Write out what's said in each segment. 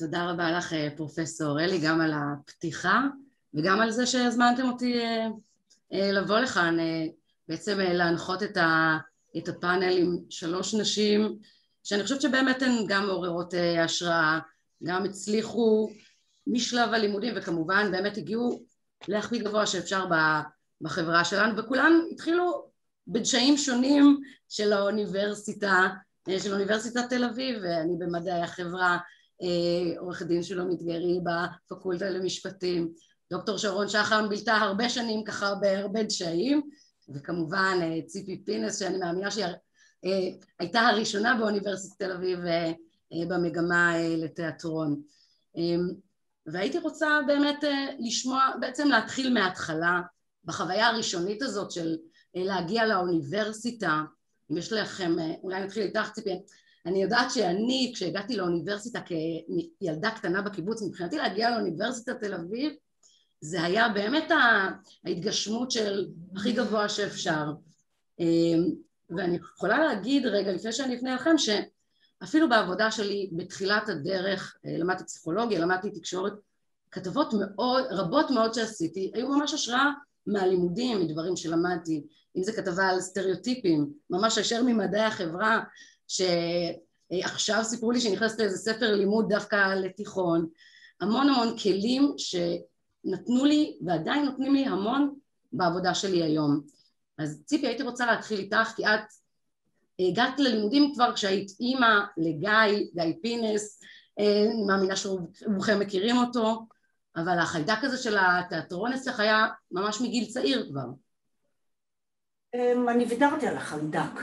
תודה רבה לך פרופסור אלי, גם על הפתיחה וגם על זה שהזמנתם אותי לבוא לכאן, בעצם להנחות את, הפאנל עם שלוש נשים שאני חושבת שבאמת הן גם מעוררות השראה, גם הצליחו משלב הלימודים וכמובן באמת הגיעו להכי גבוה שאפשר בחברה שלנו וכולם התחילו בדשאים שונים של האוניברסיטה, של אוניברסיטת תל אביב ואני במדעי החברה עורכת דין שלומית גרי בפקולטה למשפטים. דוקטור שרון שחם בילתה הרבה שנים ככה בהרבה דשאים וכמובן ציפי פינס שאני מאמינה שהיא הייתה הראשונה באוניברסיטת תל אביב במגמה לתיאטרון. והייתי רוצה באמת לשמוע, בעצם להתחיל מההתחלה בחוויה הראשונית הזאת של להגיע לאוניברסיטה. אם יש לכם, אולי נתחיל איתך ציפי אני יודעת שאני כשהגעתי לאוניברסיטה כילדה קטנה בקיבוץ מבחינתי להגיע לאוניברסיטת תל אביב זה היה באמת ההתגשמות של הכי גבוה שאפשר. ואני יכולה להגיד רגע לפני שאני אפנה לכם שאפילו בעבודה שלי בתחילת הדרך למדתי פסיכולוגיה, למדתי תקשורת כתבות מאוד, רבות מאוד שעשיתי היו ממש השראה מהלימודים, מדברים שלמדתי. אם זה כתבה על סטריאוטיפים ממש הישר ממדעי החברה שעכשיו סיפרו לי שנכנסת לאיזה ספר לימוד דווקא לתיכון המון המון כלים שנתנו לי ועדיין נותנים לי המון בעבודה שלי היום אז ציפי הייתי רוצה להתחיל איתך כי את הגעת ללימודים כבר כשהיית אימא לגיא, גיא פינס, אני מאמינה שרובכם מכירים אותו, אבל החיידק הזה של התיאטרון אצלך היה ממש מגיל צעיר כבר. אמ, אני ויתרתי על החיידק,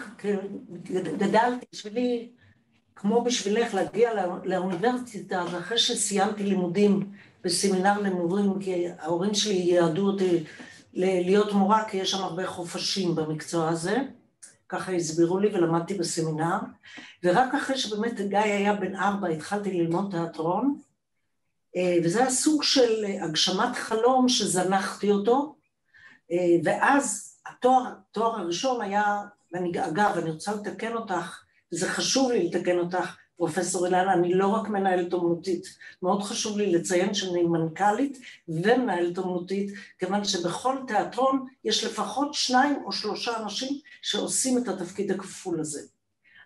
גדלתי בשבילי, כמו בשבילך להגיע לאוניברסיטה, ואחרי שסיימתי לימודים בסמינר למורים, כי ההורים שלי ייעדו אותי להיות מורה, כי יש שם הרבה חופשים במקצוע הזה, ככה הסבירו לי ולמדתי בסמינר, ורק אחרי שבאמת גיא היה בן ארבע התחלתי ללמוד תיאטרון, אה, וזה היה סוג של הגשמת חלום שזנחתי אותו, אה, ואז התואר, התואר הראשון היה, ואני, אגב, אני רוצה לתקן אותך, וזה חשוב לי לתקן אותך, פרופסור אילנה, אני לא רק מנהלת אומנותית, מאוד חשוב לי לציין שאני מנכ"לית ומנהלת אומנותית, כיוון שבכל תיאטרון יש לפחות שניים או שלושה אנשים שעושים את התפקיד הכפול הזה.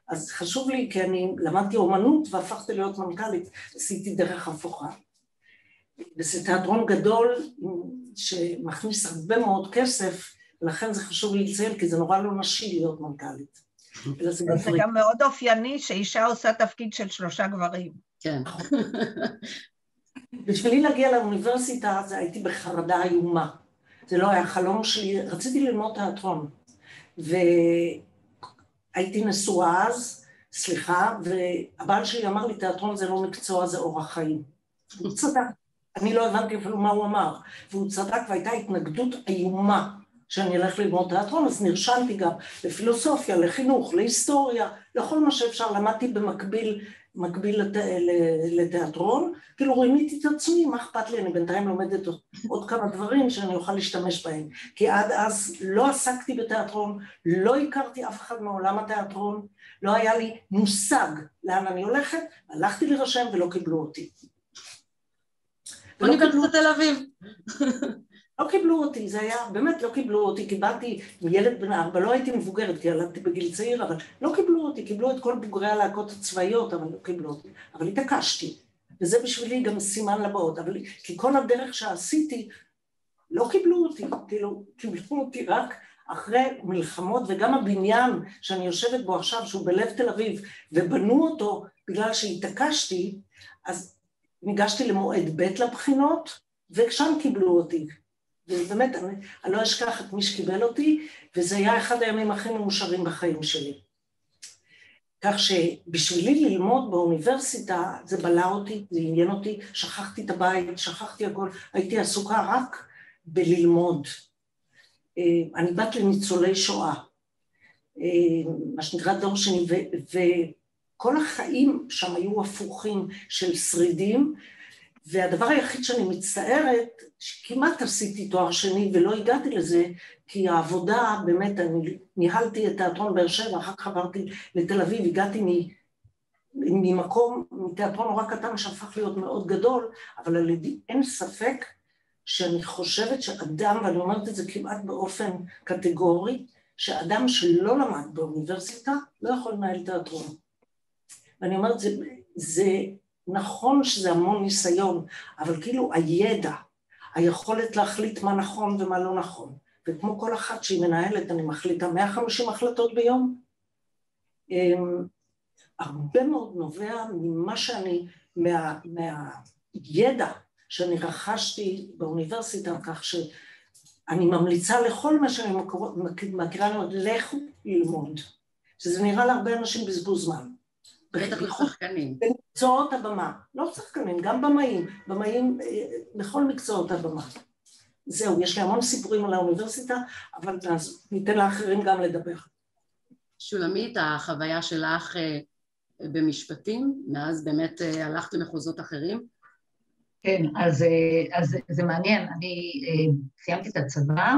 אז חשוב לי, כי אני למדתי אומנות והפכתי להיות מנכ"לית, עשיתי דרך הפוכה. וזה תיאטרון גדול שמכניס הרבה מאוד כסף, ולכן זה חשוב לי לציין, כי זה נורא לא נשי להיות מנכ"לית. זה גם מאוד אופייני שאישה עושה תפקיד של שלושה גברים. כן. בשבילי להגיע לאוניברסיטה אז הייתי בחרדה איומה. זה לא היה חלום שלי, רציתי ללמוד תיאטרון. והייתי נשואה אז, סליחה, והבעל שלי אמר לי, תיאטרון זה לא מקצוע, זה אורח חיים. הוא צדק. אני לא הבנתי אפילו מה הוא אמר. והוא צדק והייתה התנגדות איומה שאני אלך ללמוד תיאטרון, אז נרשמתי גם לפילוסופיה, לחינוך, להיסטוריה, לכל מה שאפשר, למדתי במקביל, מקביל לת... לתיאטרון, כאילו רימיתי את עצמי, מה אכפת לי, אני בינתיים לומדת עוד כמה דברים שאני אוכל להשתמש בהם, כי עד אז לא עסקתי בתיאטרון, לא הכרתי אף אחד מעולם התיאטרון, לא היה לי מושג לאן אני הולכת, הלכתי להירשם ולא קיבלו אותי. אוניברסיטת תל אביב. לא קיבלו אותי, זה היה, באמת לא קיבלו אותי, קיבלתי ילד בן ארבע, לא הייתי מבוגרת, כי ילדתי בגיל צעיר, אבל לא קיבלו אותי, קיבלו את כל בוגרי הלהקות הצבאיות, אבל לא קיבלו אותי. אבל התעקשתי, וזה בשבילי גם סימן לבאות, אבל כי כל הדרך שעשיתי, לא קיבלו אותי, כאילו, קיבלו אותי רק אחרי מלחמות, וגם הבניין שאני יושבת בו עכשיו, שהוא בלב תל אביב, ובנו אותו בגלל שהתעקשתי, אז ניגשתי למועד ב' לבחינות, ושם קיבלו אותי. ובאמת, אני, אני לא אשכח את מי שקיבל אותי, וזה היה אחד הימים הכי מאושרים בחיים שלי. כך שבשבילי ללמוד באוניברסיטה, זה בלע אותי, זה עניין אותי, שכחתי את הבית, שכחתי הכל, הייתי עסוקה רק בללמוד. אה, אני בת לניצולי שואה, אה, מה שנקרא דור שני, וכל החיים שם היו הפוכים של שרידים, והדבר היחיד שאני מצטערת, שכמעט עשיתי תואר שני ולא הגעתי לזה, כי העבודה, באמת, אני ניהלתי את תיאטרון באר שבע, אחר כך עברתי לתל אביב, הגעתי ממקום, מתיאטרון נורא קטן שהפך להיות מאוד גדול, אבל על ידי אין ספק שאני חושבת שאדם, ואני אומרת את זה כמעט באופן קטגורי, שאדם שלא למד באוניברסיטה לא יכול לנהל תיאטרון. ואני אומרת, זה, זה נכון שזה המון ניסיון, אבל כאילו הידע, היכולת להחליט מה נכון ומה לא נכון, וכמו כל אחת שהיא מנהלת, אני מחליטה 150 החלטות ביום, אמ, הרבה מאוד נובע ממה שאני, מה, מהידע שאני רכשתי באוניברסיטה, כך שאני ממליצה לכל מה שאני מכירה, לכו ללמוד. שזה נראה להרבה אנשים בזבוז זמן. בטח לשחקנים. במקצועות הבמה, לא שחקנים, גם במאים, במאים בכל אה, מקצועות הבמה. זהו, יש לי המון סיפורים על האוניברסיטה, אבל ניתן לאחרים גם לדבר. שולמית, החוויה שלך אה, במשפטים, מאז באמת אה, הלכת למחוזות אחרים? כן, אז, אז זה מעניין, אני סיימתי את הצבא,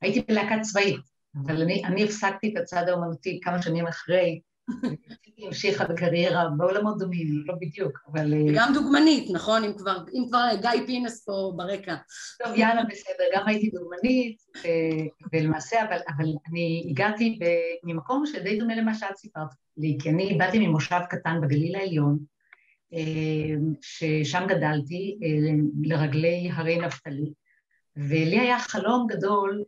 הייתי בלהקה צבאית, אבל אני, אני הפסקתי את הצד האומנותי כמה שנים אחרי, רציתי להמשיך בקריירה בעולמות דומים, לא בדיוק, אבל... אה, וגם דוגמנית, נכון? אם כבר, אם כבר גיא פינס פה ברקע. טוב, יאללה, בסדר, גם הייתי דוגמנית, אה, ולמעשה, אבל, אבל אני הגעתי ממקום שדי דומה למה שאת סיפרת לי, כי אני באתי ממושב קטן בגליל העליון, אה, ששם גדלתי, לרגלי הרי נפתלי, ולי היה חלום גדול,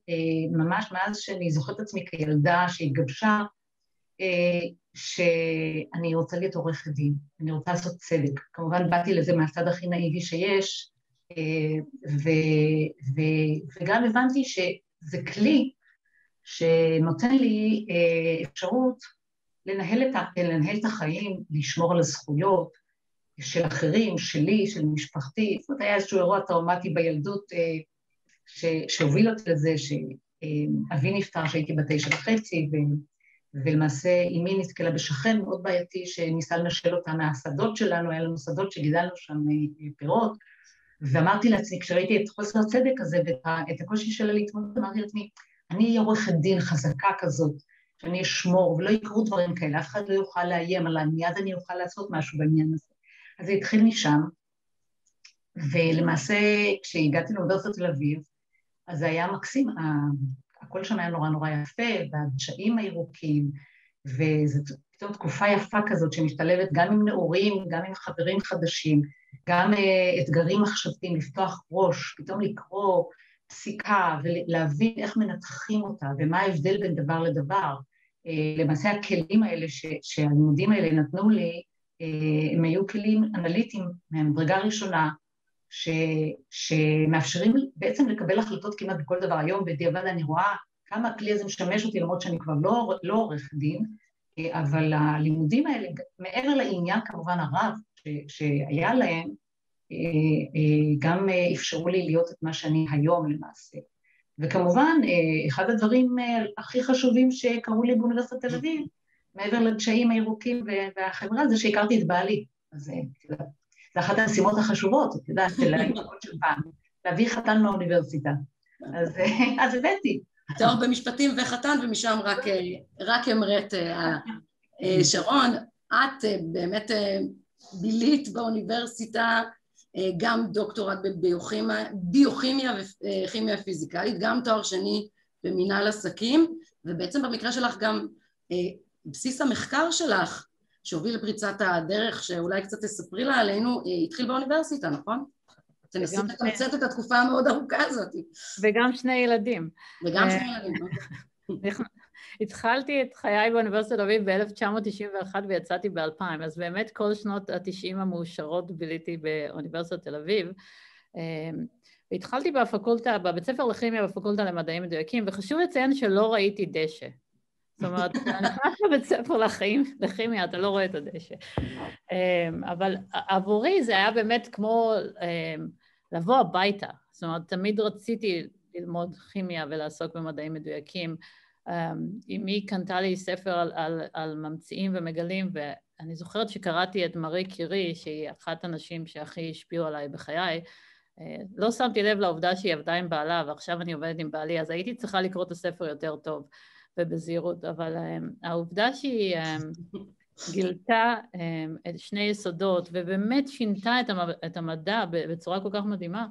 ממש מאז שאני זוכרת עצמי כילדה שהתגבשה, שאני רוצה להיות עורכת דין, אני רוצה לעשות צדק. כמובן באתי לזה מהצד הכי נאיבי שיש, אה, ו, ו, וגם הבנתי שזה כלי שנותן לי אה, אפשרות לנהל את, לנהל את החיים, לשמור על הזכויות של אחרים, שלי, של משפחתי. זאת אומרת, היה איזשהו אירוע טראומטי בילדות אה, שהוביל אותי לזה, שאבי נפטר כשהייתי בת תשע וחצי, ולמעשה אמי נתקלה בשכן מאוד בעייתי שניסה לנשל אותה מהשדות שלנו, היה לנו שדות שגידלנו שם אה, פירות, ואמרתי לעצמי, כשראיתי את חוסר הצדק הזה ואת הקושי שלה להתמודד, אמרתי לעצמי, אני אהיה עורכת דין חזקה כזאת, שאני אשמור, ולא יקרו דברים כאלה, אף אחד לא יוכל לאיים עליי, מיד אני אוכל לעשות משהו בעניין הזה. אז זה התחיל משם, ולמעשה כשהגעתי לאוניברסיטת תל אביב, אז זה היה מקסים, הכל שם היה נורא נורא יפה, והדשאים הירוקים, וזו פתאום תקופה יפה כזאת שמשתלבת גם עם נעורים, גם עם חברים חדשים, גם uh, אתגרים מחשבתיים, לפתוח ראש, פתאום לקרוא פסיקה ולהבין איך מנתחים אותה ומה ההבדל בין דבר לדבר. Uh, למעשה הכלים האלה ש, שהלימודים האלה נתנו לי, uh, הם היו כלים אנליטיים מהמדרגה הראשונה, ש, שמאפשרים בעצם לקבל החלטות כמעט בכל דבר. היום בדיעבד אני רואה כמה הכלי הזה משמש אותי, למרות שאני כבר לא, לא עורך דין, אבל הלימודים האלה, מעבר לעניין כמובן הרב ש, שהיה להם, גם אפשרו לי להיות את מה שאני היום למעשה. וכמובן, אחד הדברים הכי חשובים שקרו לי באוניברסיטת תל אביב, מעבר לקשיים הירוקים והחברה, זה שהכרתי את בעלי. אז זה אחת המשימות החשובות, את יודעת, של האימהות של פעם, להביא חתן מהאוניברסיטה. אז, הבאתי. תואר במשפטים וחתן, ומשם רק אמרת אה, אה, שרון, את אה, באמת בילית באוניברסיטה גם דוקטורט בביוכימיה ביוכימיה וכימיה פיזיקלית, גם תואר שני במנהל עסקים, ובעצם במקרה שלך גם בסיס המחקר שלך שהוביל לפריצת הדרך, שאולי קצת תספרי לה עלינו, אה, התחיל באוניברסיטה, נכון? תנסי לתמצת את התקופה המאוד ארוכה הזאת. וגם שני ילדים. וגם שני אה, ילדים. נכון. התחלתי את חיי באוניברסיטת תל אביב ב-1991 ויצאתי ב-2000, אז באמת כל שנות ה-90 המאושרות ביליתי באוניברסיטת תל אביב. אה, והתחלתי בפקולטה, בבית ספר לכימיה בפקולטה למדעים מדויקים, וחשוב לציין שלא ראיתי דשא. זאת אומרת, אתה נכנס לבית ספר לחיים, לכימיה, אתה לא רואה את הדשא. אמ, אבל עבורי זה היה באמת כמו אמ, לבוא הביתה. זאת אומרת, תמיד רציתי ללמוד כימיה ולעסוק במדעים מדויקים. אמ, אמי קנתה לי ספר על, על, על ממציאים ומגלים, ואני זוכרת שקראתי את מארי קירי, שהיא אחת הנשים שהכי השפיעו עליי בחיי, אה, לא שמתי לב לעובדה שהיא עבדה עם בעלה, ועכשיו אני עובדת עם בעלי, אז הייתי צריכה לקרוא את הספר יותר טוב. ובזהירות, אבל um, העובדה שהיא um, גילתה את שני יסודות ובאמת שינתה את המדע בצורה כל כך מדהימה,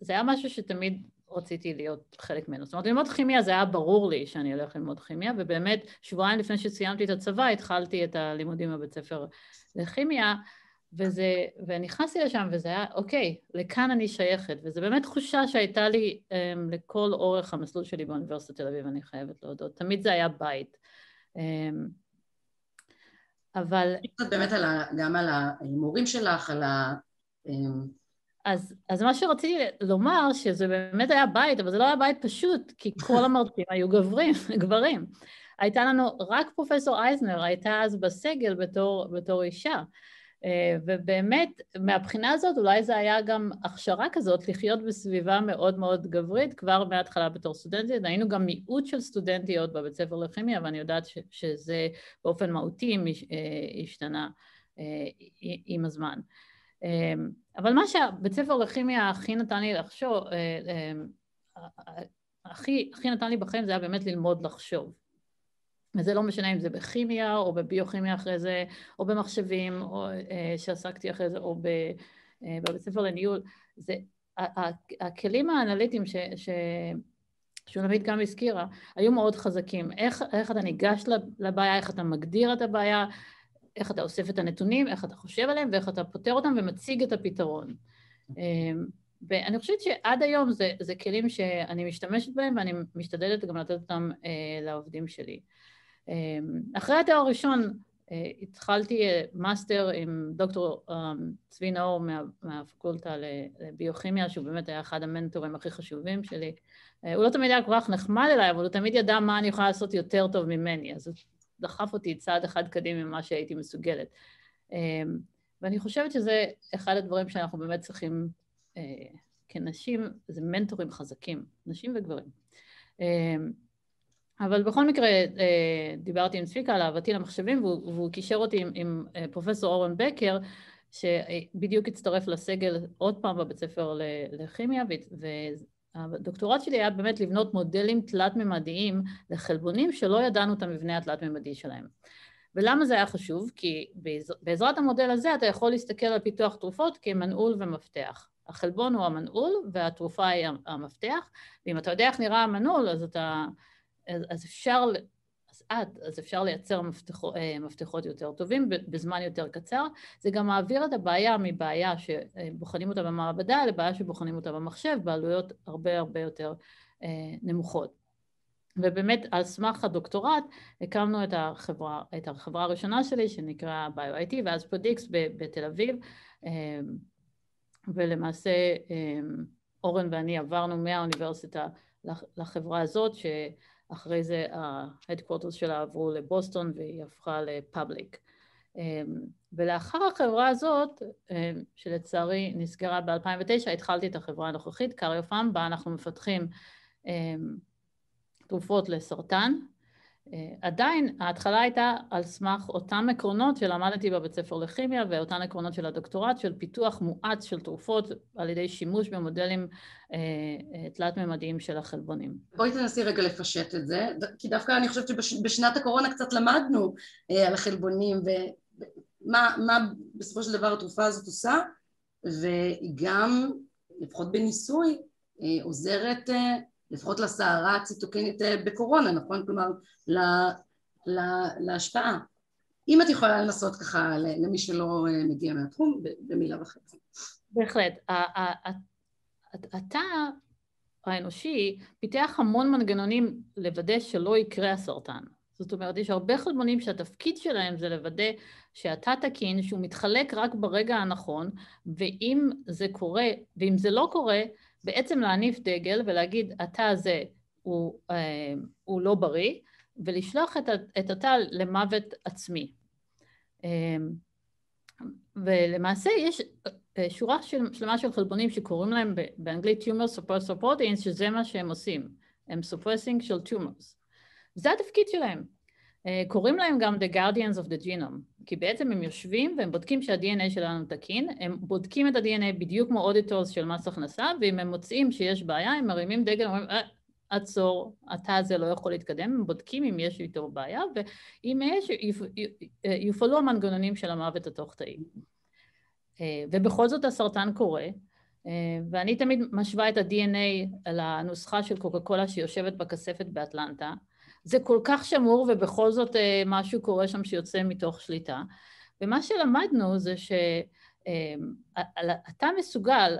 זה היה משהו שתמיד רציתי להיות חלק ממנו. זאת אומרת, ללמוד כימיה זה היה ברור לי שאני הולך ללמוד כימיה, ובאמת שבועיים לפני שסיימתי את הצבא התחלתי את הלימודים בבית ספר לכימיה, וזה, ונכנסתי לשם וזה היה, אוקיי, לכאן אני שייכת, וזו באמת תחושה שהייתה לי um, לכל אורך המסלול שלי באוניברסיטת תל אביב, אני חייבת להודות. תמיד זה היה בית. Um, אבל... קצת באמת על ה, גם על ההימורים שלך, על ה... Um... אז, אז מה שרציתי לומר, שזה באמת היה בית, אבל זה לא היה בית פשוט, כי כל המרצים היו גברים, גברים. הייתה לנו, רק פרופסור אייזנר הייתה אז בסגל בתור, בתור אישה. אה, ובאמת, מהבחינה הזאת אולי זה היה גם הכשרה כזאת לחיות בסביבה מאוד מאוד גברית כבר מההתחלה בתור סטודנטית. היינו גם מיעוט של סטודנטיות בבית ספר לכימיה, ואני יודעת שזה באופן מהותי אה, השתנה אה, עם הזמן. אבל מה שהבית ספר לכימיה הכי נתן לי לחשוב, הכי, הכי נתן לי בחיים זה היה באמת ללמוד לחשוב. וזה לא משנה אם זה בכימיה או בביוכימיה אחרי זה, או במחשבים או, אה, שעסקתי אחרי זה, או ב, אה, בבית ספר לניהול. זה, הכלים האנליטיים ש, ש, שולמית גם הזכירה, היו מאוד חזקים. איך, איך אתה ניגש לבעיה, איך אתה מגדיר את הבעיה, איך אתה אוסף את הנתונים, איך אתה חושב עליהם ואיך אתה פותר אותם ומציג את הפתרון. אה, ואני חושבת שעד היום זה, זה כלים שאני משתמשת בהם ואני משתדלת גם לתת אותם אה, לעובדים שלי. אמ, אחרי התואר הראשון אה, התחלתי אה, מאסטר עם דוקטור אמ, צבי נאור מה, מהפקולטה לביוכימיה, שהוא באמת היה אחד המנטורים הכי חשובים שלי. אה, הוא לא תמיד היה כל כך נחמד אליי, אבל הוא תמיד ידע מה אני יכולה לעשות יותר טוב ממני, אז הוא דחף אותי צעד אחד קדימה ממה שהייתי מסוגלת. אמ, ואני חושבת שזה אחד הדברים שאנחנו באמת צריכים כנשים, זה מנטורים חזקים, נשים וגברים. אבל בכל מקרה אה, דיברתי עם צביקה על אהבתי למחשבים והוא, והוא קישר אותי עם, עם אה, פרופסור אורן בקר שבדיוק הצטרף לסגל עוד פעם בבית ספר לכימיה והדוקטורט שלי היה באמת לבנות מודלים תלת-ממדיים לחלבונים שלא ידענו את המבנה התלת-ממדי שלהם. ולמה זה היה חשוב? כי בעזרת המודל הזה אתה יכול להסתכל על פיתוח תרופות כמנעול ומפתח. החלבון הוא המנעול והתרופה היא המפתח, ואם אתה יודע איך נראה המנעול אז אתה אז, אז אפשר, אז את, אז אפשר לייצר מפתחות, אה, מפתחות יותר טובים בזמן יותר קצר. זה גם מעביר את הבעיה מבעיה שבוחנים אותה במעבדה לבעיה שבוחנים אותה במחשב בעלויות הרבה הרבה יותר אה, נמוכות. ובאמת על סמך הדוקטורט הקמנו את החברה, את החברה הראשונה שלי שנקרא BioIT ואז פרדיקס בתל אביב אה, ולמעשה אורן ואני עברנו מהאוניברסיטה לחברה הזאת אחרי זה ה-headquarters שלה עברו לבוסטון והיא הפכה לפאבליק. אמ, ולאחר החברה הזאת, אמ, שלצערי נסגרה ב-2009, התחלתי את החברה הנוכחית, קריופאם, בה אנחנו מפתחים אמ, תרופות לסרטן, עדיין ההתחלה הייתה על סמך אותם עקרונות שלמדתי בבית ספר לכימיה ואותן עקרונות של הדוקטורט של פיתוח מואץ של תרופות על ידי שימוש במודלים אה, אה, תלת-ממדיים של החלבונים. בואי תנסי רגע לפשט את זה, כי דווקא אני חושבת שבשנת הקורונה קצת למדנו על החלבונים ומה מה בסופו של דבר התרופה הזאת עושה והיא גם, לפחות בניסוי, עוזרת לפחות לסערה הציטוקינית אה, בקורונה, נכון? כלומר, לה, לה, להשפעה. אם את יכולה לנסות ככה למי שלא אה, מגיע מהתחום, במילה וחצי. בהחלט. התא האנושי פיתח המון מנגנונים לוודא שלא יקרה הסרטן. זאת אומרת, יש הרבה חלבונים שהתפקיד שלהם זה לוודא שהתא תקין, שהוא מתחלק רק ברגע הנכון, ואם זה קורה, ואם זה לא קורה, בעצם להניף דגל ולהגיד התא הזה הוא, אה, הוא לא בריא ולשלוח את, את התא למוות עצמי. אה, ולמעשה יש אה, שורה של, שלמה של חלבונים שקוראים להם באנגלית tumor suppressor proteins שזה מה שהם עושים, הם suppressing של tumors. זה התפקיד שלהם. קוראים להם גם The Guardians of the Genome, כי בעצם הם יושבים והם בודקים שה-DNA שלנו תקין, הם בודקים את ה-DNA בדיוק כמו אודיטורס של מס הכנסה, ואם הם מוצאים שיש בעיה, הם מרימים דגל, אומרים, אה, עצור, התא הזה לא יכול להתקדם, הם בודקים אם יש איתו בעיה, ואם יש, יופעלו המנגנונים של המוות התוך-תאי. ובכל זאת הסרטן קורה, ואני תמיד משווה את ה-DNA לנוסחה של קוקה קולה שיושבת בכספת באטלנטה. זה כל כך שמור ובכל זאת משהו קורה שם שיוצא מתוך שליטה. ומה שלמדנו זה שאתה מסוגל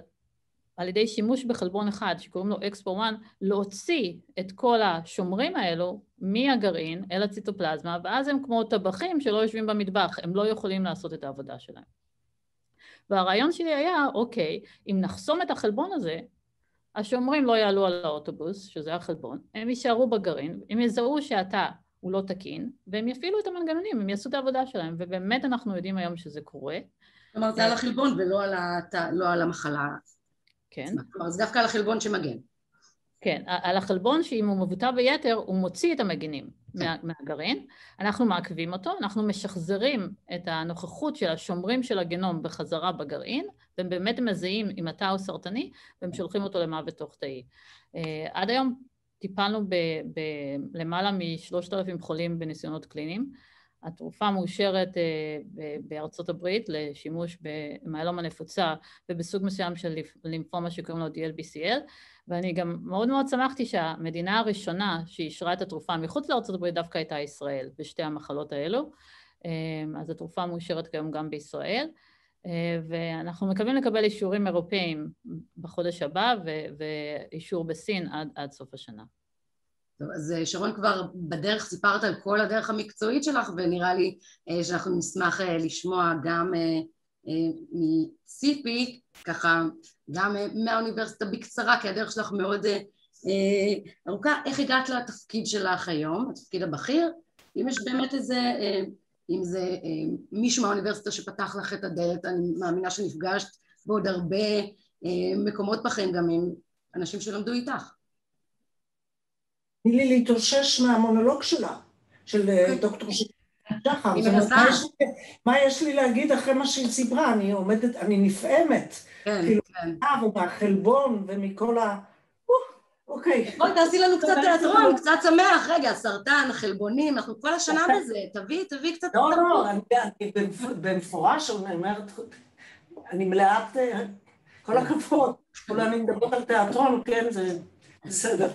על ידי שימוש בחלבון אחד שקוראים לו אקספו 1, להוציא את כל השומרים האלו מהגרעין אל הציטופלזמה, ואז הם כמו טבחים שלא יושבים במטבח, הם לא יכולים לעשות את העבודה שלהם. והרעיון שלי היה, אוקיי, אם נחסום את החלבון הזה, השומרים לא יעלו על האוטובוס, שזה החלבון, הם יישארו בגרעין, הם יזהו שהתא הוא לא תקין, והם יפעילו את המנגנונים, הם יעשו את העבודה שלהם, ובאמת אנחנו יודעים היום שזה קורה. כלומר, זה על החלבון ולא על, הת... לא על המחלה. כן. כלומר, זה דווקא על החלבון שמגן. כן, על החלבון שאם הוא מבוטא ביתר, הוא מוציא את המגינים מה, מהגרעין, אנחנו מעכבים אותו, אנחנו משחזרים את הנוכחות של השומרים של הגנום בחזרה בגרעין, והם באמת מזהים אם התא הוא סרטני, והם שולחים אותו למוות תוך תאי. עד היום טיפלנו בלמעלה משלושת אלפים חולים בניסיונות קליניים. התרופה מאושרת בארצות הברית לשימוש במיילומה נפוצה ובסוג מסוים של לימפומה שקוראים לו DLBCL, ואני גם מאוד מאוד שמחתי שהמדינה הראשונה שאישרה את התרופה מחוץ הברית דווקא הייתה ישראל בשתי המחלות האלו. אז התרופה מאושרת כיום גם בישראל. ואנחנו מקווים לקבל אישורים אירופאיים בחודש הבא ואישור בסין עד, עד סוף השנה. טוב, אז שרון כבר בדרך סיפרת על כל הדרך המקצועית שלך ונראה לי שאנחנו נשמח לשמוע גם מציפי, ככה גם מהאוניברסיטה בקצרה, כי הדרך שלך מאוד ארוכה, איך הגעת לתפקיד שלך היום, התפקיד הבכיר, אם יש באמת איזה אם זה אה, מישהו מהאוניברסיטה שפתח לך את הדלת, אני מאמינה שנפגשת בעוד הרבה אה, מקומות בחיים גם עם אנשים שלמדו איתך. תני לי להתאושש מהמונולוג שלה, של אה, אוקיי. דוקטור שחר. אני מנסה. מה יש לי להגיד אחרי מה שהיא סיפרה? אני עומדת, אני נפעמת. כן, כאילו, כן. ומהחלבון ומכל ה... אוקיי. בואי תעשי לנו קצת תיאטרון, קצת שמח, רגע, סרטן, חלבונים, אנחנו כל השנה בזה, תביאי, תביאי קצת לא, לא, אני במפורש אומרת, אני מלאת, כל הכבוד, כולה אני מדברת על תיאטרון, כן, זה בסדר.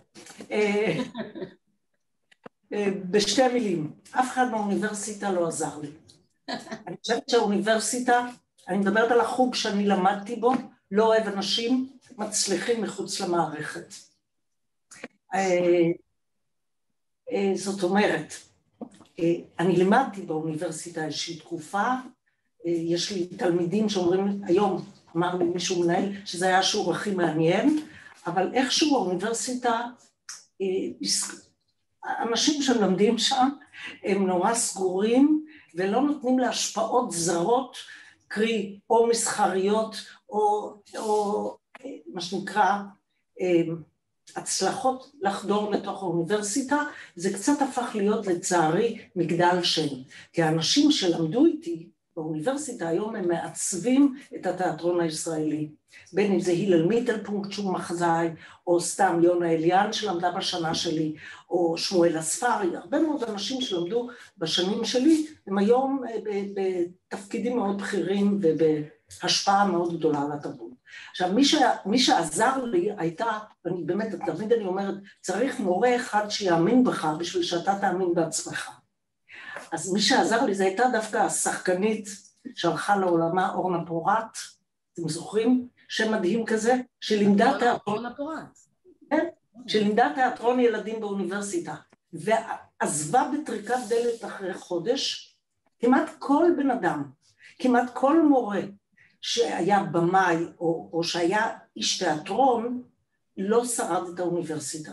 אה, בשתי מילים, אף אחד מהאוניברסיטה לא עזר לי. אני חושבת שהאוניברסיטה, אני מדברת על החוג שאני למדתי בו, לא אוהב אנשים מצליחים מחוץ למערכת. אה, אה, זאת אומרת, אני לימדתי באוניברסיטה איזושהי תקופה, יש לי תלמידים שאומרים, היום אמר לי מישהו מנהל שזה היה השיעור הכי מעניין, אבל איכשהו האוניברסיטה, אנשים שמלמדים שם הם נורא סגורים ולא נותנים להשפעות זרות, קרי או מסחריות או, או מה שנקרא הצלחות לחדור לתוך האוניברסיטה, זה קצת הפך להיות לצערי מגדל שם. כי האנשים שלמדו איתי באוניברסיטה היום הם מעצבים את התיאטרון הישראלי. בין אם זה הלל מיטלפונקט שהוא מחזאי, או סתם יונה אליאן שלמדה בשנה שלי, או שמואל אספרי, הרבה מאוד אנשים שלמדו בשנים שלי, הם היום אה, בתפקידים מאוד בכירים ובהשפעה מאוד גדולה על התרבות. עכשיו, מי, ש... מי שעזר לי הייתה, ואני באמת, תמיד אני אומרת, צריך מורה אחד שיאמין בך בשביל שאתה תאמין בעצמך. אז מי שעזר לי זה הייתה דווקא השחקנית שהלכה לעולמה, אורנה פורט, אתם זוכרים? שם מדהים כזה, שלימדה תיאטרון. אורנה. כן, שלימדה תיאטרון ילדים באוניברסיטה, ועזבה בטריקת דלת אחרי חודש, כמעט כל בן אדם, כמעט כל מורה שהיה במאי או, או שהיה איש תיאטרון, לא שרד את האוניברסיטה.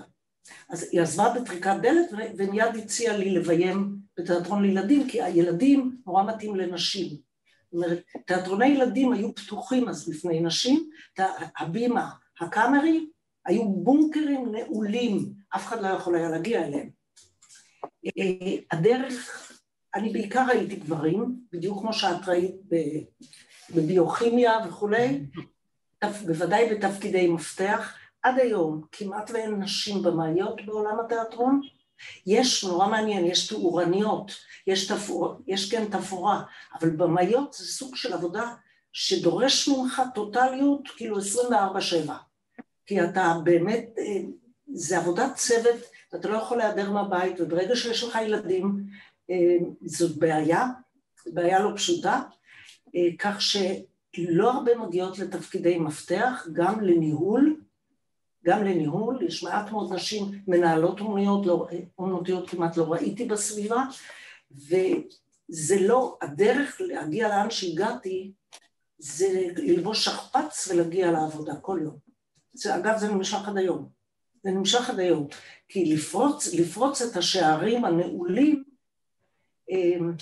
אז היא עזבה בטריקת דלת ומיד הציעה לי לביים בתיאטרון לילדים, כי הילדים נורא מתאים לנשים. זאת אומרת, תיאטרוני ילדים היו פתוחים אז בפני נשים, הבימה, הקאמרי, היו בונקרים נעולים, אף אחד לא יכול היה להגיע אליהם. אה, הדרך, אני בעיקר ראיתי גברים, בדיוק כמו שאת ראית בביוכימיה וכולי, בוודאי בתפקידי מפתח, עד היום כמעט ואין נשים במאיות בעולם התיאטרון. יש, נורא מעניין, יש תאורניות, יש, תפור, יש כן תפאורה, אבל במאיות זה סוג של עבודה שדורש ממך טוטליות, כאילו 24-7. כי אתה באמת, אה, זה עבודת צוות, ואתה לא יכול להיעדר מהבית, וברגע שיש לך ילדים, אה, זאת בעיה, בעיה לא פשוטה, אה, כך שלא הרבה מגיעות לתפקידי מפתח, גם לניהול, גם לניהול, יש מעט מאוד נשים מנהלות אומנויות, לא, אומנותיות כמעט לא ראיתי בסביבה, וזה לא, הדרך להגיע לאן שהגעתי, זה ללבוש שכפ"ץ ולהגיע לעבודה כל יום. זה, אגב, זה נמשך עד היום. זה נמשך עד היום. כי לפרוץ, לפרוץ את השערים הנעולים, אמ,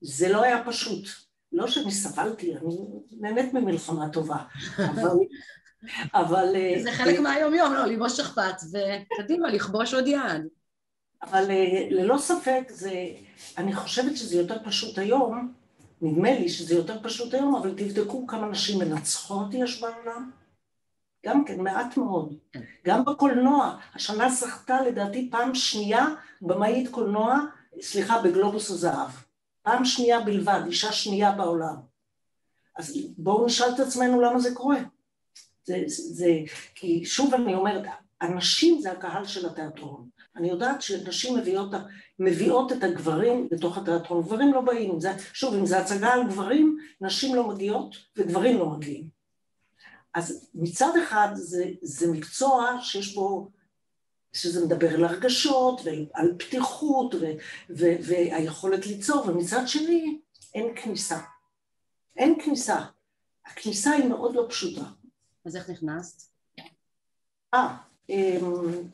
זה לא היה פשוט. לא שאני סבלתי, אני נהנית ממלחמה טובה, אבל... אבל... אה, זה חלק מהיום-יום, לא, ללבוש שכפ"ץ, וקדימה, לכבוש עוד יד. אבל אה, ללא ספק, זה... אני חושבת שזה יותר פשוט היום, נדמה לי שזה יותר פשוט היום, אבל תבדקו כמה נשים מנצחות יש בעולם. גם כן, מעט מאוד. כן. גם בקולנוע, השנה זכתה לדעתי פעם שנייה במאית קולנוע, סליחה, בגלובוס הזהב. פעם שנייה בלבד, אישה שנייה בעולם. אז בואו נשאל את עצמנו למה זה קורה. זה, זה, כי שוב אני אומרת, הנשים זה הקהל של התיאטרון. אני יודעת שנשים מביאות, מביאות את הגברים לתוך התיאטרון, גברים לא באים, זה, שוב, אם זה הצגה על גברים, נשים לא מגיעות וגברים לא מגיעים. אז מצד אחד זה, זה מקצוע שיש בו, שזה מדבר על הרגשות ועל פתיחות ו, ו, והיכולת ליצור, ומצד שני אין כניסה. אין כניסה. הכניסה היא מאוד לא פשוטה. אז איך נכנסת? אה, אמ,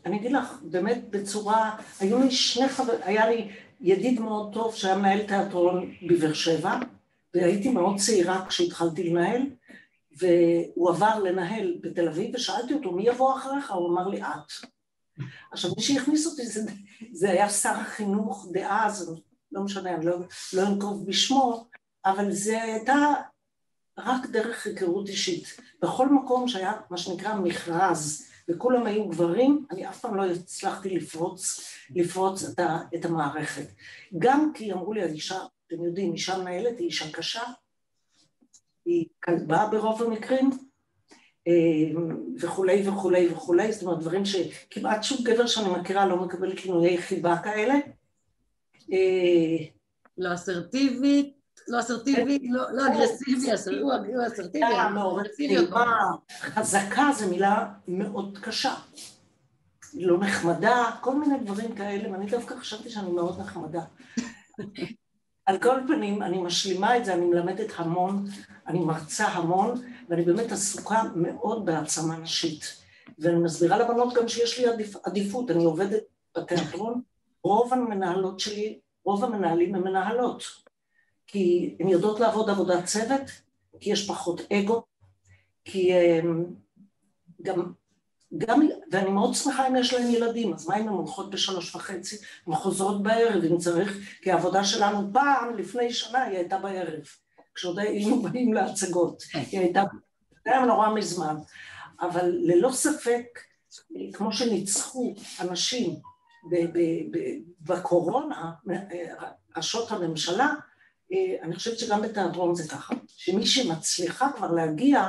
אני אגיד לך, באמת בצורה, היו לי שני חברים, היה לי ידיד מאוד טוב שהיה מנהל תיאטרון בבאר שבע, והייתי מאוד צעירה כשהתחלתי לנהל, והוא עבר לנהל בתל אביב, ושאלתי אותו, מי יבוא אחריך? הוא אמר לי, את. עכשיו, מי שהכניס אותי זה, זה היה שר החינוך דאז, לא משנה, אני לא, לא אנקוב בשמו, אבל זה הייתה רק דרך היכרות אישית. בכל מקום שהיה מה שנקרא מכרז, וכולם היו גברים, אני אף פעם לא הצלחתי לפרוץ, לפרוץ את, ה, את המערכת. גם כי אמרו לי, האישה, אתם יודעים, אישה מנהלת היא אישה קשה, היא כלבה ברוב המקרים, אה, וכולי וכולי וכולי, זאת אומרת דברים שכמעט שום גבר שאני מכירה לא מקבל כינויי חיבה כאלה. אה, לא אסרטיבית, לא אסרטיבי, לא, לא אגרסיבי, הוא אסרטיבי, חזקה זו מילה מאוד קשה. לא נחמדה, כל מיני דברים כאלה, ואני דווקא חשבתי שאני מאוד נחמדה. על כל פנים, אני משלימה את זה, אני מלמדת המון, אני מרצה המון, ואני באמת עסוקה מאוד בהעצמה נשית. ואני מסבירה לבנות גם שיש לי עדיפ, עדיפות, אני עובדת בתיאטרון, רוב המנהלות שלי, רוב המנהלים הם מנהלות. כי הן יודעות לעבוד עבודת צוות, כי יש פחות אגו, כי הם גם, גם, ואני מאוד שמחה אם יש להם ילדים, אז מה אם הן הולכות בשלוש וחצי, הן חוזרות בערב אם צריך, כי העבודה שלנו פעם, לפני שנה, היא הייתה בערב, כשעוד היינו באים להצגות, היא הייתה, זה היה נורא מזמן, אבל ללא ספק, כמו שניצחו אנשים בקורונה, ראשות הממשלה, אני חושבת שגם בתיאטרון זה ככה, שמי שמצליחה כבר להגיע,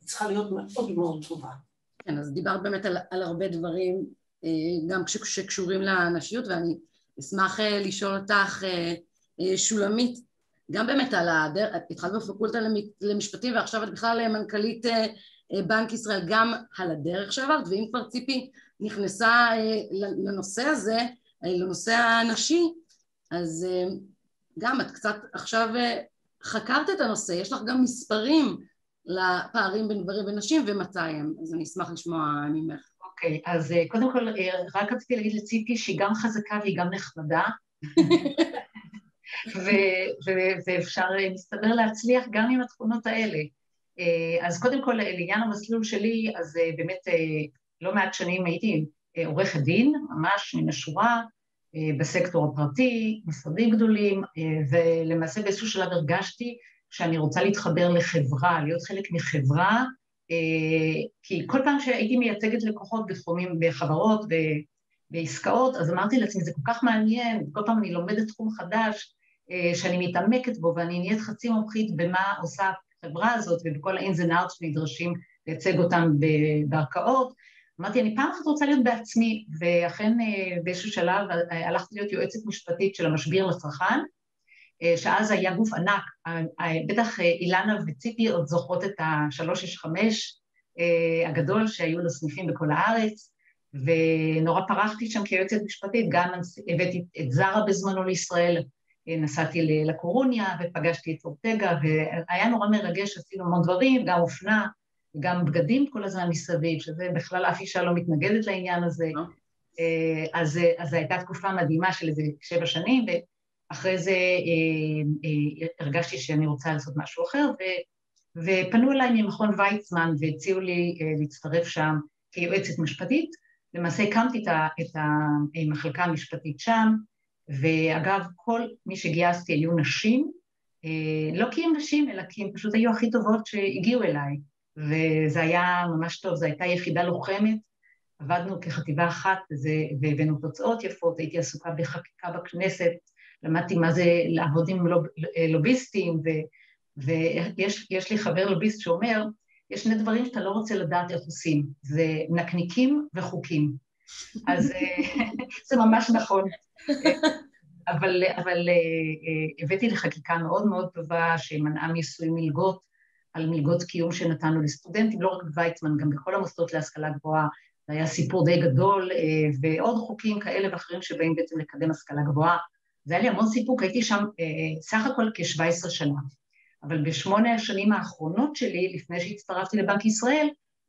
היא צריכה להיות מאוד מאוד טובה. כן, אז דיברת באמת על, על הרבה דברים, אה, גם שקשורים לנשיות, ואני אשמח אה, לשאול אותך, שולמית, גם באמת על הדרך, את התחלת בפקולטה למשפטים ועכשיו את בכלל מנכ"לית בנק ישראל, גם על הדרך שעברת, ואם כבר ציפי נכנסה לנושא הזה, לנושא הנשי, אז גם את קצת עכשיו אה, חקרת את הנושא, יש לך גם מספרים לפערים בין גברים ונשים ומתי הם, אז אני אשמח לשמוע ממך. אוקיי, okay, אז אה, קודם כל אה, רק רציתי להגיד לציפי שהיא גם חזקה והיא גם נחמדה. ואפשר, מסתבר, להצליח גם עם התכונות האלה. אז קודם כל, לעניין המסלול שלי, אז באמת לא מעט שנים הייתי עורכת דין, ממש מן השורה, בסקטור הפרטי, משרדים גדולים, אה, ולמעשה באיזשהו שלב הרגשתי שאני רוצה להתחבר לחברה, להיות חלק מחברה כי כל פעם שהייתי מייצגת לקוחות בתחומים, בחברות, בעסקאות, אז אמרתי לעצמי, זה כל כך מעניין, כל פעם אני לומדת תחום חדש, שאני מתעמקת בו ואני נהיית חצי מומחית במה עושה החברה הזאת ובכל ה-ins and outs שנדרשים לייצג אותם בערכאות. אמרתי, אני פעם אחת רוצה להיות בעצמי, ואכן באיזשהו שלב הלכתי להיות יועצת משפטית של המשביר לצרכן, שאז היה גוף ענק, בטח אילנה וציפי עוד זוכרות את ה-365 הגדול שהיו לו סניפים בכל הארץ, ונורא פרחתי שם כיועצת משפטית, גם הבאתי את זרה בזמנו לישראל, נסעתי לקורוניה ופגשתי את אורטגה, והיה נורא מרגש, עשינו המון דברים, גם אופנה, גם בגדים כל הזמן מסביב, שזה בכלל אף אישה לא מתנגדת לעניין הזה. אז, אז זו הייתה תקופה מדהימה של איזה שבע שנים, ואחרי זה אה, אה, הרגשתי שאני רוצה לעשות משהו אחר, ו, ופנו אליי ממכון ויצמן והציעו לי אה, להצטרף שם כיועצת משפטית. למעשה הקמתי את המחלקה המשפטית שם, ואגב, כל מי שגייסתי היו נשים, לא כי הן נשים, אלא כי הן פשוט היו הכי טובות שהגיעו אליי. וזה היה ממש טוב, זו הייתה יחידה לוחמת, עבדנו כחטיבה אחת והבאנו תוצאות יפות, הייתי עסוקה בחקיקה בכנסת, למדתי מה זה לעבוד עם לוב, לוביסטים, ו, ויש לי חבר לוביסט שאומר, יש שני דברים שאתה לא רוצה לדעת איך עושים, זה נקניקים וחוקים. אז זה ממש נכון. אבל, אבל הבאתי לחקיקה מאוד מאוד טובה שמנעה מיסוי מלגות, על מלגות קיום שנתנו לסטודנטים, לא רק בוויצמן, גם בכל המוסדות להשכלה גבוהה, זה היה סיפור די גדול, אה, ועוד חוקים כאלה ואחרים שבאים בעצם לקדם השכלה גבוהה. זה היה לי המון סיפוק, הייתי שם אה, סך הכל כ-17 שנה. אבל בשמונה השנים האחרונות שלי, לפני שהצטרפתי לבנק ישראל,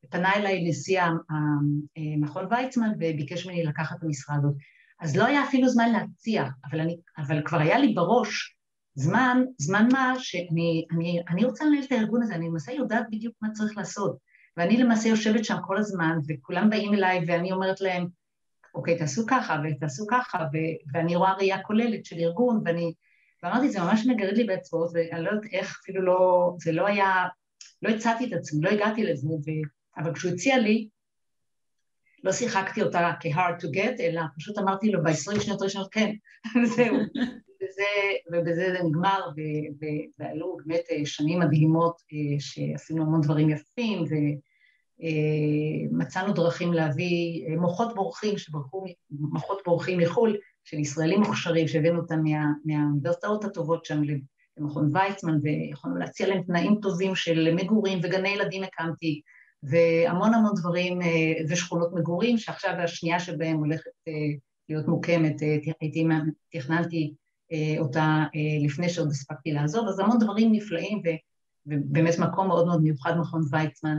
פנה אליי נשיא המכון אה, ויצמן וביקש ממני לקחת את המשרה הזאת. אז לא היה אפילו זמן להציע, אבל, אני, אבל כבר היה לי בראש זמן, זמן מה שאני אני, אני רוצה לנהל את הארגון הזה, אני למעשה יודעת בדיוק מה צריך לעשות. ואני למעשה יושבת שם כל הזמן, וכולם באים אליי ואני אומרת להם, אוקיי, תעשו ככה ותעשו ככה, ו- ואני רואה ראייה כוללת של ארגון, ואני... ואמרתי, זה ממש מגרד לי באצבעות, ואני לא יודעת איך, אפילו לא... זה לא היה... לא הצעתי את עצמי, לא הגעתי לזה, ו... אבל כשהוא הציע לי, לא שיחקתי אותה כ-hard to get, אלא פשוט אמרתי לו ב-20 שניות ראשונות, כן, זהו. ובזה, ובזה זה נגמר, ועלו באמת אה, שנים מדהימות אה, שעשינו המון דברים יפים, ומצאנו אה, דרכים להביא מוחות בורחים שברחו, מוחות בורחים מחו"ל, של ישראלים מוכשרים שהבאנו אותם מה, מהאוניברסיטאות הטובות שם למכון ויצמן, ויכולנו להציע להם תנאים טובים של מגורים וגני ילדים הקמתי, והמון המון דברים, ושכונות מגורים, שעכשיו השנייה שבהם הולכת להיות מוקמת, הייתי, תכננתי אותה אה, לפני שעוד הספקתי לעזוב, אז המון דברים נפלאים ובאמת מקום מאוד מאוד מיוחד מכון ויצמן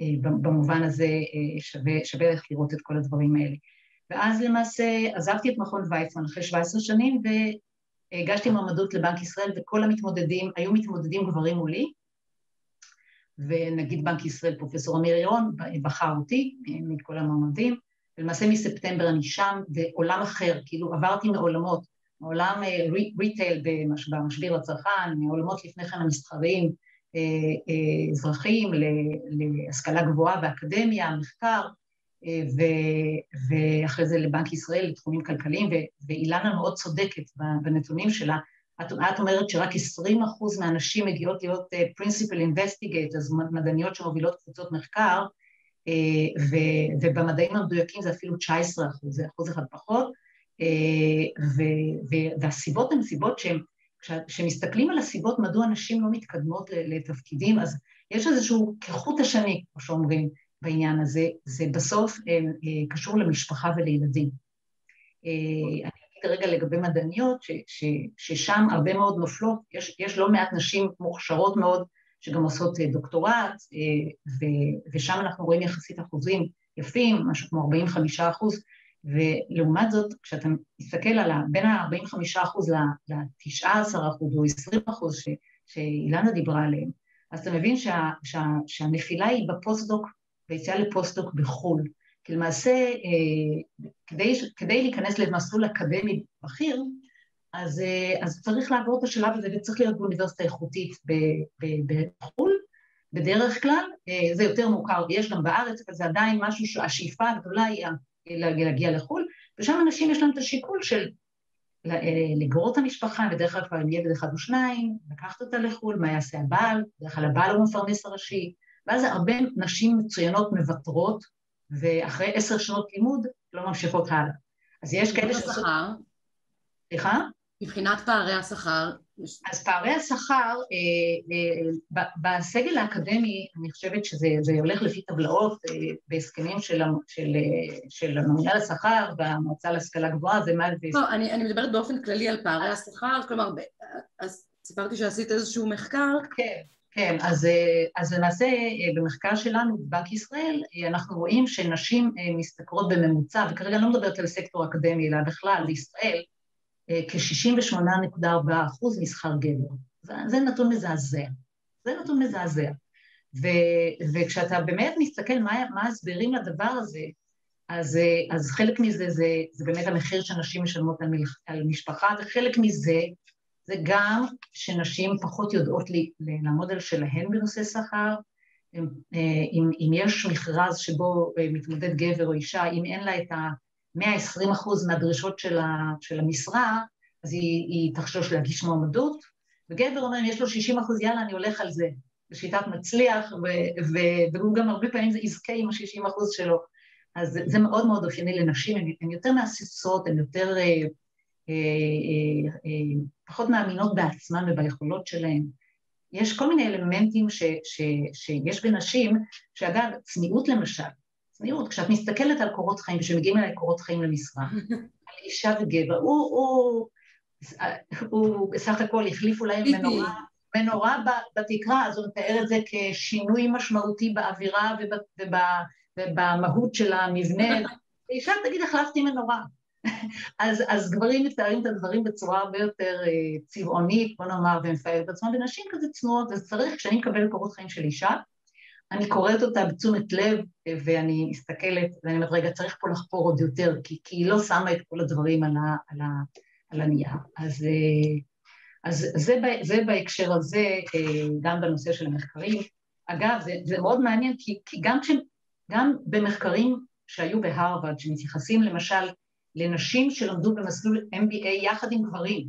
אה, במובן הזה שווה, שווה לך לראות את כל הדברים האלה. ואז למעשה עזבתי את מכון ויצמן אחרי 17 שנים והגשתי מועמדות לבנק ישראל וכל המתמודדים, היו מתמודדים גברים מולי. ונגיד בנק ישראל פרופסור אמיר ירון בחר אותי מכל המועמדים ולמעשה מספטמבר אני שם, בעולם אחר, כאילו עברתי מעולמות, מעולם ריטייל במשביר לצרכן, מעולמות לפני כן המסחריים, אה, אה, אזרחיים, להשכלה גבוהה ואקדמיה, מחקר, אה, ואחרי זה לבנק ישראל, לתחומים כלכליים, ואילנה מאוד צודקת בנתונים שלה. את, את אומרת שרק 20 אחוז מהנשים מגיעות להיות principal investigate, אז מדעניות שמובילות קבוצות מחקר, אה, ובמדעים המדויקים זה אפילו 19 אחוז, זה אחוז אחד פחות, אה, והסיבות הן סיבות שהן, כשמסתכלים על הסיבות מדוע נשים לא מתקדמות לתפקידים, אז יש איזשהו כחוט השני, כמו שאומרים בעניין הזה, זה בסוף אה, קשור למשפחה ולילדים. אני אגיד רגע לגבי מדעניות, ש, ש, ששם הרבה מאוד נופלות, יש, יש לא מעט נשים מוכשרות מאוד שגם עושות אה, דוקטורט, אה, ושם אנחנו רואים יחסית אחוזים יפים, משהו כמו 45 אחוז, ולעומת זאת, כשאתה מסתכל על בין ה-45 אחוז ל-19 אחוז או 20 אחוז שאילנה דיברה עליהם, אז אתה מבין שה, שה, שהנפילה היא בפוסט-דוק, ביציאה לפוסט-דוק בחו"ל. כי למעשה, אה, כדי, כדי להיכנס למסלול אקדמי בכיר, אז, אה, אז צריך לעבור את השלב הזה וצריך להיות באוניברסיטה איכותית בחו"ל, בדרך כלל, אה, זה יותר מוכר, יש גם בארץ, אבל זה עדיין משהו שהשאיפה הגדולה היא להגיע לחו"ל, ושם אנשים יש להם את השיקול של אה, לגרור את המשפחה, בדרך כלל כבר עם ילד אחד או שניים, לקחת אותה לחו"ל, מה יעשה הבעל, בדרך כלל הבעל הוא המפרנס הראשי, ואז הרבה נשים מצוינות מוותרות, ואחרי עשר שנות לימוד לא ממשיכות הלאה. אז יש כאלה שעושות... סליחה? מבחינת פערי השכר, אז פערי השכר, אה, אה, בסגל האקדמי, אני חושבת שזה הולך לפי טבלאות אה, בהסכמים של, של, של הממונה לשכר והמועצה להשכלה גבוהה, זה מה... לא, אני, אני מדברת באופן כללי על פערי השכר, כלומר, אז סיפרתי שעשית איזשהו מחקר. כן. כן, אז, אז למעשה במחקר שלנו בבנק ישראל אנחנו רואים שנשים משתכרות בממוצע, וכרגע אני לא מדברת על סקטור אקדמי אלא בכלל בישראל, כ-68.4 אחוז משכר גבר. זה, זה נתון מזעזע. זה נתון מזעזע. ו, וכשאתה באמת מסתכל מה, ההסברים לדבר הזה, אז, אז חלק מזה זה, זה באמת המחיר שנשים משלמות על, מלח, על משפחה, וחלק מזה זה גם שנשים פחות יודעות לי, לעמוד על שלהן בנושא שכר. אם, אם, אם יש מכרז שבו מתמודד גבר או אישה, אם אין לה את ה... 120 אחוז מהדרישות של, ה, של המשרה, אז היא, היא תחשוש להגיש מועמדות, וגבר אומר, יש לו 60 אחוז, יאללה, אני הולך על זה, בשיטת מצליח, ו, ו, והוא גם הרבה פעמים זה יזכה עם ה-60 אחוז שלו. אז זה, זה מאוד מאוד אופייני לנשים, הן יותר מהססות, הן יותר, אה, אה, אה, אה, פחות מאמינות בעצמן וביכולות שלהן. יש כל מיני אלמנטים ש, ש, שיש בנשים, שאגב, צניעות למשל, צניעות, כשאת מסתכלת על קורות חיים, כשמגיעים אליי קורות חיים למשרה, על אישה וגבר, הוא, הוא, הוא בסך הכל החליפו להם מנורה, מנורה בתקרה, אז הוא מתאר את זה כשינוי משמעותי באווירה ובמהות של המבנה. אישה תגיד, החלפתי מנורה. אז, אז גברים מתארים את הדברים בצורה הרבה יותר uh, צבעונית, בוא נאמר, והם מפעלת עצמם, ונשים כזה צנועות, אז צריך, כשאני מקבלת קורות חיים של אישה, אני קוראת אותה בתשומת לב, ואני מסתכלת, ואני אומרת, רגע, צריך פה לחפור עוד יותר, כי, כי היא לא שמה את כל הדברים על, ה, על, ה, על הנייר. אז, אה, אז זה, זה בהקשר הזה, אה, גם בנושא של המחקרים. אגב, זה, זה מאוד מעניין, כי, כי גם, כש, גם במחקרים שהיו בהרווארד, שמתייחסים למשל לנשים שלמדו במסלול MBA יחד עם גברים,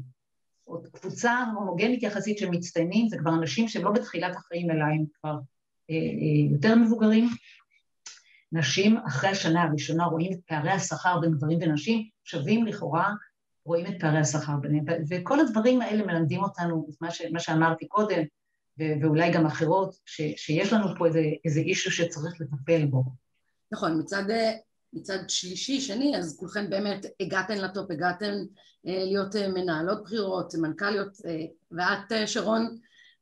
או קבוצה הומוגנית יחסית של מצטיינים, זה כבר אנשים שהם לא בתחילת החיים, אלא הם כבר יותר מבוגרים. נשים אחרי השנה הראשונה רואים את פערי השכר בין גברים ונשים, שווים לכאורה, רואים את פערי השכר ביניהם. וכל הדברים האלה מלמדים אותנו, מה, ש, מה שאמרתי קודם, ואולי גם אחרות, ש, שיש לנו פה איזה, איזה אישו שצריך לטפל בו. נכון, מצד, מצד שלישי, שני, אז כולכן באמת הגעתן לטופ, הגעתן אה, להיות מנהלות בחירות, מנכ"ליות, ואת, שרון,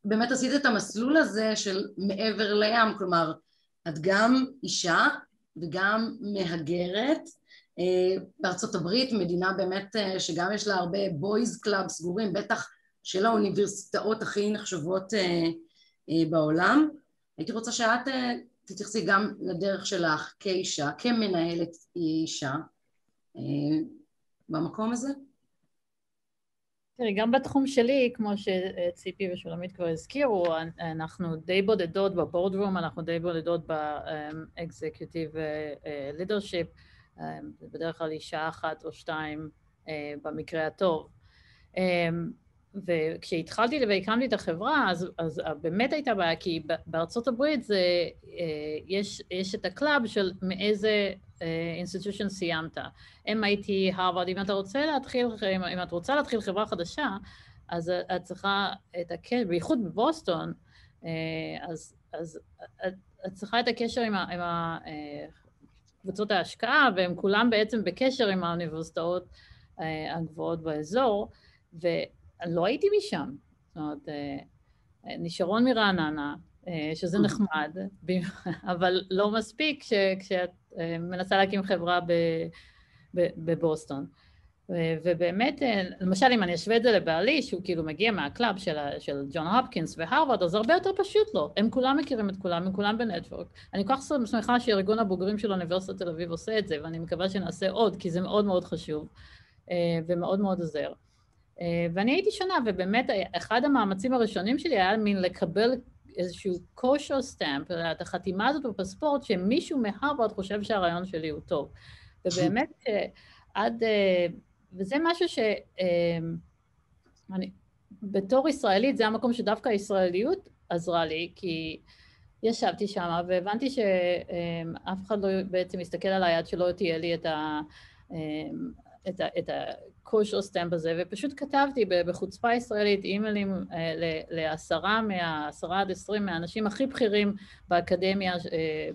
באמת עשית את המסלול הזה של מעבר לים, כלומר, את גם אישה וגם מהגרת. אה, בארצות הברית, מדינה באמת אה, שגם יש לה הרבה boys club סגורים, בטח של האוניברסיטאות הכי נחשבות אה, בעולם. הייתי רוצה שאת תתייחסי גם לדרך שלך כאישה, כמנהלת אישה, במקום הזה. תראי, גם בתחום שלי, כמו שציפי ושולמית כבר הזכירו, אנחנו די בודדות ב boardroom, אנחנו די בודדות ב executive leadership, זה בדרך כלל אישה אחת או שתיים אה, במקרה הטוב. וכשהתחלתי והקמתי את החברה, אז, אז באמת הייתה בעיה, כי בארצות הברית זה, אה, יש, יש את ה club של מאיזה institution סיימת. MIT, הרווארד, אם אם, אם את רוצה להתחיל חברה חדשה, אז את צריכה את הקשר, בייחוד בבוסטון, אה, אז, אז את, את צריכה את הקשר עם, עם אה, קבוצות ההשקעה, והם כולם בעצם בקשר עם האוניברסיטאות הגבוהות באזור, ו... לא הייתי משם. זאת אומרת, אה, אני שרון מרעננה, אה, שזה נחמד, אבל לא מספיק כשאת אה, מנסה להקים חברה בבוסטון. ובאמת, למשל אם אני אשווה את זה לבעלי, שהוא כאילו מגיע מה club של, של ג'ון הופקינס והרווארד, אז הרבה יותר פשוט לו. הם כולם מכירים את כולם, הם כולם ב network. אני כל כך שמחה שארגון הבוגרים של אוניברסיטת תל אביב עושה את זה, ואני מקווה שנעשה עוד, כי זה מאוד מאוד חשוב ומאוד מאוד עוזר. אה, ואני הייתי שונה, ובאמת אחד המאמצים הראשונים שלי היה מין לקבל איזשהו kosher stamp, את החתימה הזאת בפספורט, שמישהו מהרווארד חושב שהרעיון שלי הוא טוב. ובאמת, עד... וזה משהו ש... אני, בתור ישראלית, זה המקום שדווקא הישראליות עזרה לי, כי ישבתי שם והבנתי שאף אחד לא בעצם מסתכל על היד שלא תהיה לי את ה... את ה... את ה-kosher stamp הזה, ופשוט כתבתי בחוצפה ישראלית אימיילים אה, לעשרה מה... עשרה עד עשרים מהאנשים הכי בכירים באקדמיה, אה,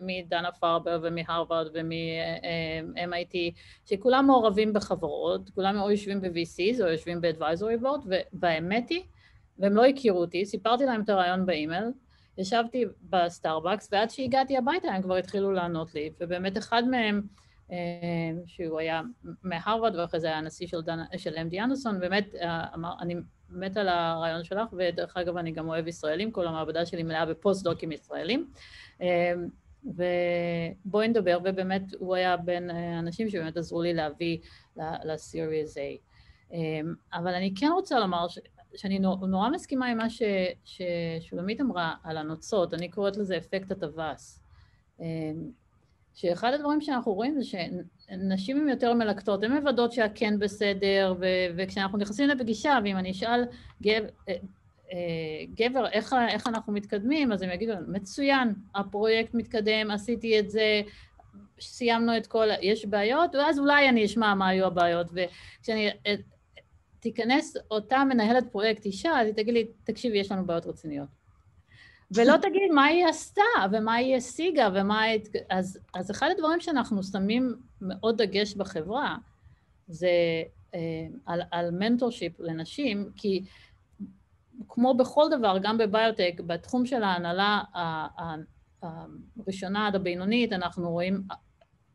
מ Dana Farber ומהרווארד ומ-MIT, שכולם מעורבים בחברות, כולם או יושבים ב-VCs או יושבים ב-advisory board, ובאמת היא, והם לא הכירו אותי, סיפרתי להם את הרעיון באימייל, ישבתי בסטארבקס, ועד שהגעתי הביתה הם כבר התחילו לענות לי, ובאמת אחד מהם, אה, שהוא היה מהרווארד ואחרי זה היה הנשיא של, דנה, של MD אנדרסון, באמת אה, אמר, אני מת על הרעיון שלך, ודרך אגב אני גם אוהב ישראלים, כל המעבדה שלי מלאה בפוסט-דוקים ישראלים. אמ, ובואי נדבר, ובאמת הוא היה בין האנשים שבאמת עזרו לי להביא ל-Series A. אבל אני כן רוצה לומר ש, שאני נורא מסכימה עם מה ש, ששולמית אמרה על הנוצות, אני קוראת לזה אפקט הטווס. שאחד הדברים שאנחנו רואים זה שנשים הן יותר מלקטות, הן מוודאות שהכן בסדר, ו- וכשאנחנו נכנסים לפגישה, ואם אני אשאל גב, אה, גבר, איך, איך אנחנו מתקדמים, אז הם יגידו, מצוין, הפרויקט מתקדם, עשיתי את זה, סיימנו את כל, יש בעיות, ואז אולי אני אשמע מה היו הבעיות, וכשאני, אה, תיכנס אותה מנהלת פרויקט אישה, אז היא תגיד לי, תקשיבי, יש לנו בעיות רציניות. ולא תגיד מה היא עשתה, ומה היא השיגה, ומה. אז, אז אחד הדברים שאנחנו שמים מאוד דגש בחברה, זה אה, על, על מנטורשיפ לנשים, כי כמו בכל דבר, גם בביוטק, בתחום של ההנהלה הראשונה עד הבינונית, אנחנו רואים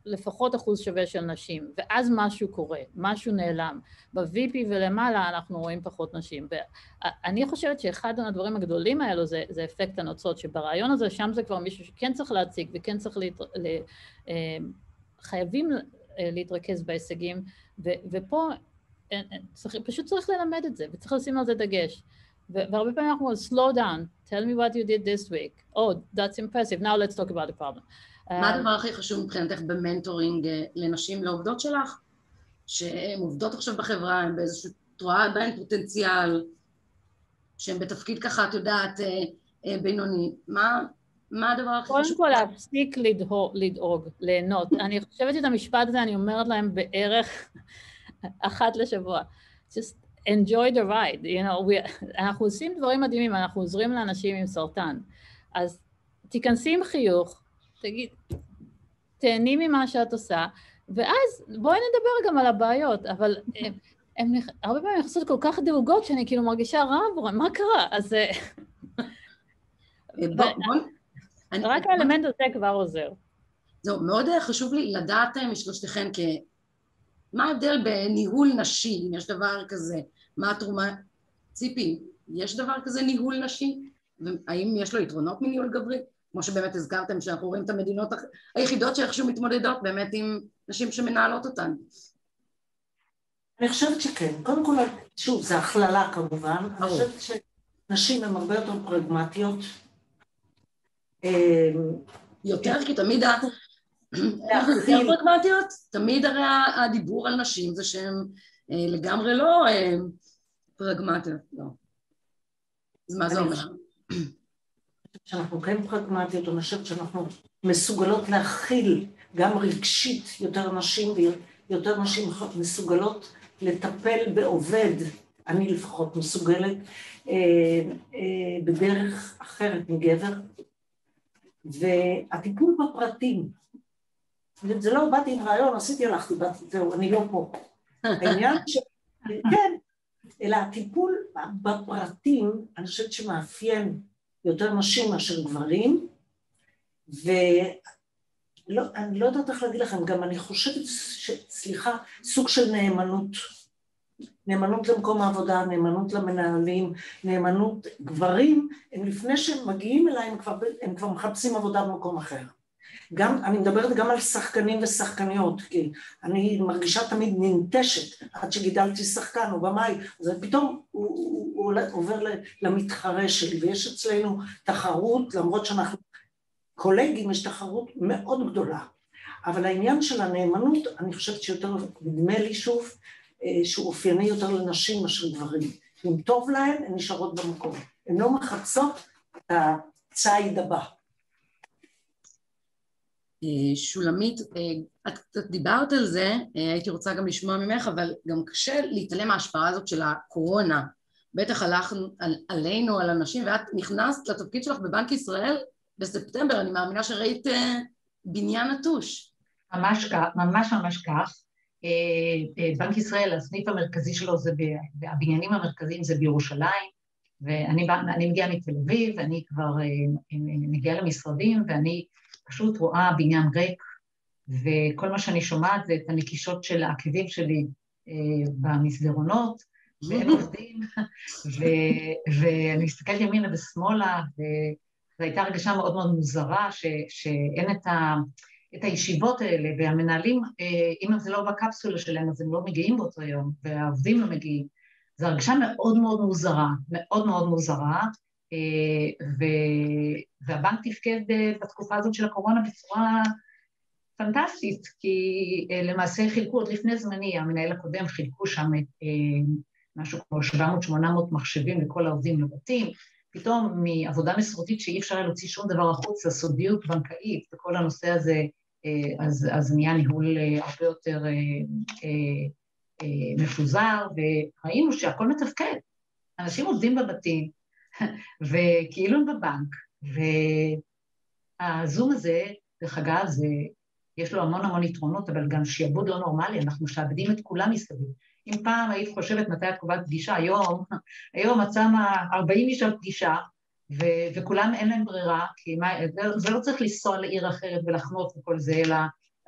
לפחות אחוז שווה של נשים, ואז משהו קורה, משהו נעלם. ב-VP ולמעלה אנחנו רואים פחות נשים. ואני חושבת שאחד הדברים הגדולים האלו זה, זה אפקט הנוצות, שברעיון הזה, שם זה כבר מישהו שכן צריך להציג וכן צריך, להת... ל... אה, חייבים אה, להתרכז בהישגים, ו... ופה אה, צריך, פשוט צריך ללמד את זה, וצריך לשים על זה דגש. והרבה פעמים אנחנו אומרים, slow down, tell me what you did this week. Oh, that's impressive, now let's talk about the problem. מה הדבר הכי חשוב מבחינתך במנטורינג אה, לנשים לעובדות שלך? שהן עובדות עכשיו בחברה, הן באיזשהו, את רואה בהן פוטנציאל, שהן בתפקיד ככה, את יודעת, אה, אה, בינוני. מה, מה הדבר הכי חשוב? קודם כל להפסיק לדאוג, ליהנות. אני חושבת את המשפט הזה, אני אומרת להם בערך אחת לשבוע. Just enjoy the ride, you know, we, אנחנו עושים דברים מדהימים, אנחנו עוזרים לאנשים עם סרטן. אז תיכנסי עם חיוך, תגיד, תהני ממה שאת עושה, ואז בואי נדבר גם על הבעיות, אבל הם, הם הרבה פעמים נכנסות כל כך דאוגות שאני כאילו מרגישה רע עבורם, מה קרה? אז... אה, בוא, בוא, רק האלמנט הזה כבר עוזר. זהו, מאוד חשוב לי לדעת אה, משלושתכן, מה ההבדל בניהול נשי, אם יש דבר כזה, מה התרומה, ציפי, יש דבר כזה ניהול נשי? האם יש לו יתרונות מניהול גברי? כמו שבאמת הזכרתם שאנחנו רואים את המדינות היחידות שאיכשהו מתמודדות באמת עם נשים שמנהלות אותן. אני חושבת שכן. קודם כל, שוב, זו הכללה כמובן. אני חושבת שנשים הן הרבה יותר פרגמטיות. אמ, יותר, כי תמיד ה... יותר פרגמטיות? תמיד הרי הדיבור על נשים זה שהן אה, לגמרי לא אה, פרגמטיות, לא. אז מה זה אומר? שאנחנו כן פרגמטיות, אני חושבת שאנחנו מסוגלות להכיל גם רגשית יותר נשים, ויותר נשים מסוגלות לטפל בעובד, אני לפחות מסוגלת, אה, אה, בדרך אחרת מגבר. והטיפול בפרטים, זה לא באתי עם רעיון, עשיתי, הלכתי, באתי, זהו, אני לא פה. העניין ש... כן, אלא הטיפול בפרטים, אני חושבת שמאפיין יותר נשים מאשר גברים, ואני לא יודעת איך להגיד לכם, גם אני חושבת, ש... סליחה, סוג של נאמנות. נאמנות למקום העבודה, נאמנות למנהלים, נאמנות, גברים, הם לפני שהם מגיעים אליי, הם כבר, הם כבר מחפשים עבודה במקום אחר. גם, אני מדברת גם על שחקנים ושחקניות, כי אני מרגישה תמיד ננטשת עד שגידלתי שחקן או במאי, אז פתאום הוא, הוא, הוא עובר למתחרה שלי, ויש אצלנו תחרות, למרות שאנחנו קולגים, יש תחרות מאוד גדולה. אבל העניין של הנאמנות, אני חושבת שיותר, נדמה לי שוב, אה, שהוא אופייני יותר לנשים מאשר גברים. אם טוב להן, הן נשארות במקום. הן לא מחפשות את הציד הבא. אה, שולמית, אה, את קצת דיברת על זה, הייתי רוצה גם לשמוע ממך, אבל גם קשה להתעלם מההשפעה הזאת של הקורונה. בטח הלך על, עלינו, על אנשים, ואת נכנסת לתפקיד שלך בבנק ישראל בספטמבר, אני מאמינה שראית בניין נטוש. ממש כך, ממש ממש כך. אה, אה, בנק ישראל, הסניף המרכזי שלו זה, הבניינים המרכזיים זה בירושלים, ואני מגיעה מתל אביב, ואני כבר אה, מגיעה למשרדים, ואני פשוט רואה בניין ריק, וכל מה שאני שומעת זה את הנקישות של העקבים שלי במסדרונות, והם עובדים, ואני מסתכלת ימינה ושמאלה, וזו הייתה הרגשה מאוד מאוד מוזרה, ש, שאין את ה... את הישיבות האלה, והמנהלים, אה, אם זה לא בקפסולה שלהם, אז הם לא מגיעים באותו יום, והעובדים לא מגיעים. זו הרגשה מאוד מאוד מוזרה, מאוד מאוד מוזרה, אה, ו... והבנק תפקד אה, בתקופה הזאת של הקורונה בצורה פנטסטית, כי למעשה חילקו עוד לפני זמני, המנהל הקודם חילקו שם משהו כמו 700-800 מחשבים לכל העובדים לבתים, פתאום מעבודה מסורתית שאי אפשר להוציא שום דבר החוצה, סודיות בנקאית וכל הנושא הזה, אה, אז, אז נהיה ניהול אה, הרבה יותר אה, מפוזר, וראינו שהכל מתפקד. אנשים עובדים בבתים, וכאילו הם בבנק, והזום הזה, דרך אגב, זה, יש לו המון המון יתרונות, אבל גם שיעבוד לא נורמלי, אנחנו משעבדים את כולם מסביב. אם פעם היית חושבת מתי את קובעת פגישה, היום, היום את שמה 40 איש על פגישה, ו- וכולם אין להם ברירה, כי מה, זה לא צריך לנסוע לעיר אחרת ולחנות וכל זה, אלא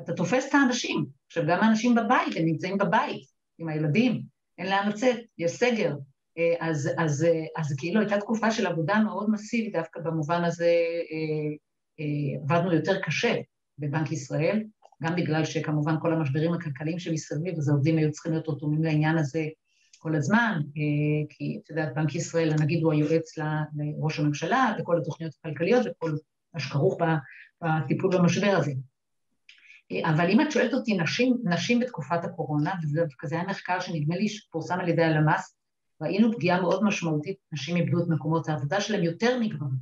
אתה תופס את האנשים. עכשיו, גם האנשים בבית, הם נמצאים בבית עם הילדים, אין לאן לצאת, יש סגר. אה, אז, אז, אז, אז כאילו הייתה תקופה של עבודה מאוד מסיבית, דווקא במובן הזה אה, אה, עבדנו יותר קשה בבנק ישראל, גם בגלל שכמובן כל המשברים הכלכליים שמסביב, אז העובדים היו צריכים להיות רתומים לעניין הזה כל הזמן, אה, כי את יודעת, בנק ישראל, הנגיד הוא היועץ לראש הממשלה, לכל התוכניות הכלכליות וכל מה שכרוך בטיפול במשבר הזה. אה, אבל אם את שואלת אותי, נשים, נשים בתקופת הקורונה, וזה היה מחקר שנדמה לי שפורסם על ידי הלמ"ס, ראינו פגיעה מאוד משמעותית, נשים איבדו את מקומות העבודה שלהם יותר מגברים,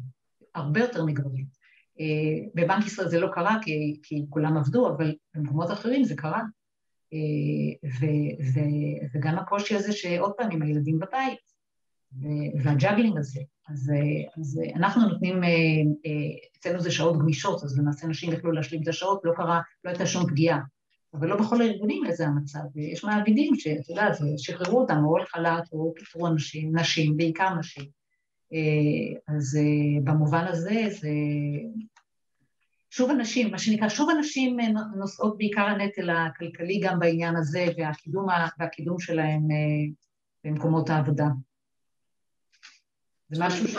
הרבה יותר מגברים. אה, בבנק ישראל זה לא קרה כי, כי כולם עבדו, אבל במקומות אחרים זה קרה. אה, ו, ו, וגם הקושי הזה שעוד פעם עם הילדים בבית, והג'אגלינג הזה. אז, אז אנחנו נותנים, אה, אצלנו זה שעות גמישות, אז למעשה נשים יכלו להשלים את השעות, לא קרה, לא הייתה שום פגיעה. אבל לא בכל הארגונים איזה המצב, ויש מעבידים שאת יודעת, שחררו אותם או על חל"ת או פיטרו אנשים, נשים, בעיקר נשים. אה, אז אה, במובן הזה זה... שוב הנשים, מה שנקרא, שוב הנשים אה, נושאות בעיקר הנטל הכלכלי גם בעניין הזה, והקידום, והקידום שלהם במקומות העבודה. זה משהו ש...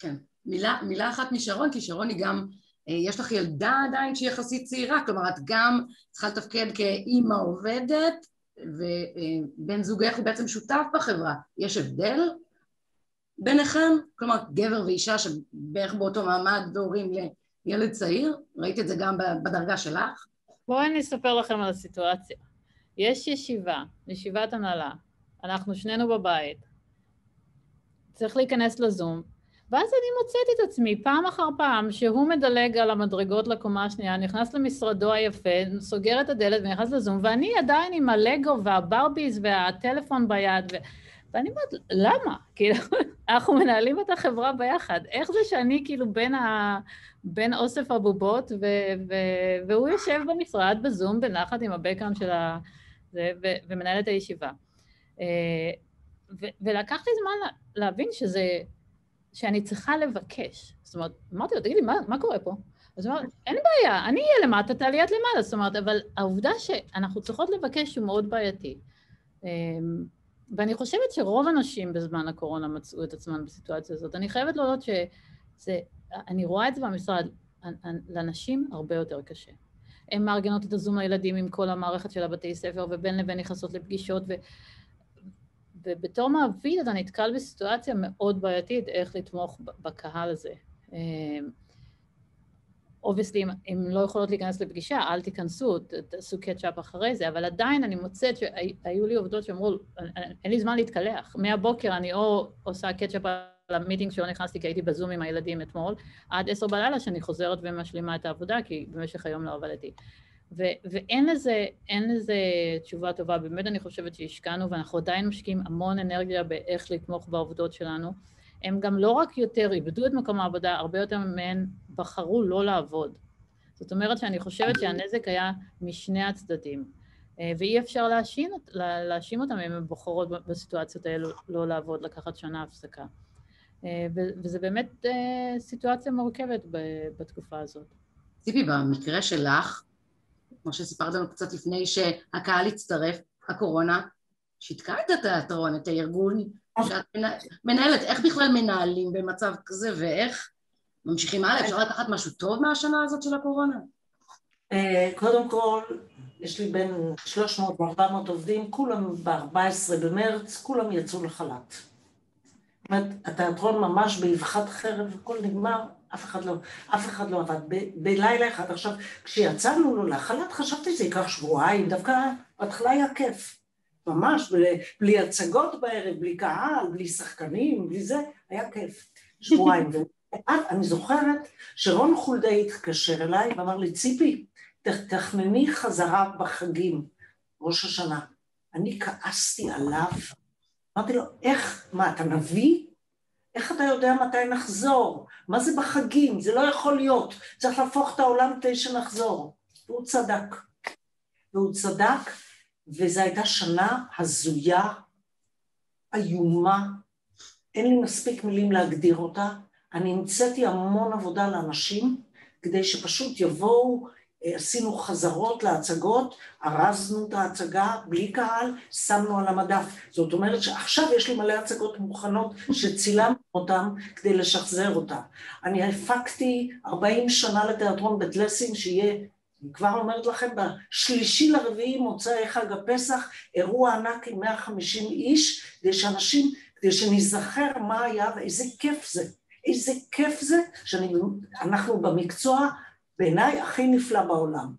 כן. מילה, מילה אחת משרון, כי שרון היא גם, יש לך ילדה עדיין שהיא יחסית צעירה, כלומר את גם צריכה לתפקד כאימא עובדת, ובן זוגך הוא בעצם שותף בחברה. יש הבדל ביניכם? כלומר, גבר ואישה שבערך באותו מעמד והורים לילד צעיר? ראית את זה גם בדרגה שלך? בואי אני אספר לכם על הסיטואציה. יש ישיבה, ישיבת הנהלה, אנחנו שנינו בבית, צריך להיכנס לזום, ואז אני מוצאת את עצמי פעם אחר פעם שהוא מדלג על המדרגות לקומה השנייה, נכנס למשרדו היפה, סוגר את הדלת ונכנס לזום, ואני עדיין עם הלגו והברביז והטלפון ביד, ו... ואני אומרת, למה? כאילו, אנחנו מנהלים את החברה ביחד. איך זה שאני כאילו בין, ה... בין אוסף הבובות, ו... ו... והוא יושב במשרד בזום בנחת עם הבקאם של ה... זה, ו... ומנהל את הישיבה. אה, ו... ולקח לי זמן להבין שזה... שאני צריכה לבקש. זאת אומרת, אמרתי לו, תגידי, מה, מה קורה פה? אז הוא אמר, אין בעיה, אני אהיה למטה, תעלי את למעלה. זאת אומרת, אבל העובדה שאנחנו צריכות לבקש הוא מאוד בעייתי. אמ, ואני חושבת שרוב הנשים בזמן הקורונה מצאו את עצמן בסיטואציה הזאת. אני חייבת להודות שזה, אני רואה את זה במשרד, לנשים הרבה יותר קשה. הן מארגנות את הזום לילדים עם כל המערכת של הבתי ספר, ובין לבין נכנסות לפגישות, ו... ובתור מעביד אתה נתקל בסיטואציה מאוד בעייתית איך לתמוך בקהל הזה. obviously, אם, אם לא יכולות להיכנס לפגישה, אל תיכנסו, תעשו catch up אחרי זה, אבל עדיין אני מוצאת שהיו לי עובדות שאמרו, אין לי זמן להתקלח. מהבוקר אני או עושה קצ'אפ על המיטינג שלא נכנסתי כי הייתי בזום עם הילדים אתמול, עד עשר בלילה שאני חוזרת ומשלימה את העבודה, כי במשך היום לא עבדתי. ו- ואין לזה, לזה תשובה טובה, באמת אני חושבת שהשקענו ואנחנו עדיין משקיעים המון אנרגיה באיך לתמוך בעובדות שלנו. הם גם לא רק יותר איבדו את מקום העבודה, הרבה יותר מהן בחרו לא לעבוד. זאת אומרת שאני חושבת שהנזק היה משני הצדדים, אה, ואי אפשר להאשים, להאשים אותם אם הן בוחרות בסיטואציות האלו לא לעבוד, לקחת שנה הפסקה. אה, וזה באמת אה, סיטואציה מורכבת בתקופה הזאת. ציפי, במקרה שלך, כמו שסיפרת לנו קצת לפני שהקהל הצטרף, הקורונה שיתקה את התיאטרון, את הארגון שאת מנהלת, איך בכלל מנהלים במצב כזה ואיך ממשיכים הלאה? אפשר לקחת משהו טוב מהשנה הזאת של הקורונה? אה, קודם כל, יש לי בין 300 ו-400 עובדים, כולם ב-14 במרץ, כולם יצאו לחל"ת. זאת אומרת, התיאטרון ממש באבחת חרב, הכל נגמר, אף אחד לא, אף אחד לא עבד. בלילה אחד, עכשיו, כשיצאנו לו לחל"ת, חשבתי שזה ייקח שבועיים, דווקא בהתחלה היה כיף. ממש, בלי, בלי הצגות בערב, בלי קהל, בלי שחקנים, בלי זה, היה כיף. שבועיים. ואז אני זוכרת שרון חולדאי התקשר אליי ואמר לי, ציפי, תחממי חזרה בחגים, ראש השנה. אני כעסתי עליו, אמרתי לו, איך, מה, אתה נביא? איך אתה יודע מתי נחזור? מה זה בחגים? זה לא יכול להיות. צריך להפוך את העולם כדי שנחזור. והוא צדק. והוא צדק, וזו הייתה שנה הזויה, איומה, אין לי מספיק מילים להגדיר אותה. אני המצאתי המון עבודה לאנשים כדי שפשוט יבואו עשינו חזרות להצגות, ארזנו את ההצגה בלי קהל, שמנו על המדף. זאת אומרת שעכשיו יש לי מלא הצגות מוכנות שצילמנו אותן כדי לשחזר אותה. אני הפקתי 40 שנה לתיאטרון בית לסין, שיהיה, אני כבר אומרת לכם, בשלישי לרביעי מוצאי חג הפסח, אירוע ענק עם 150 איש, כדי שאנשים, כדי שנזכר מה היה ואיזה כיף זה. איזה כיף זה שאנחנו במקצוע בעיניי הכי נפלא בעולם.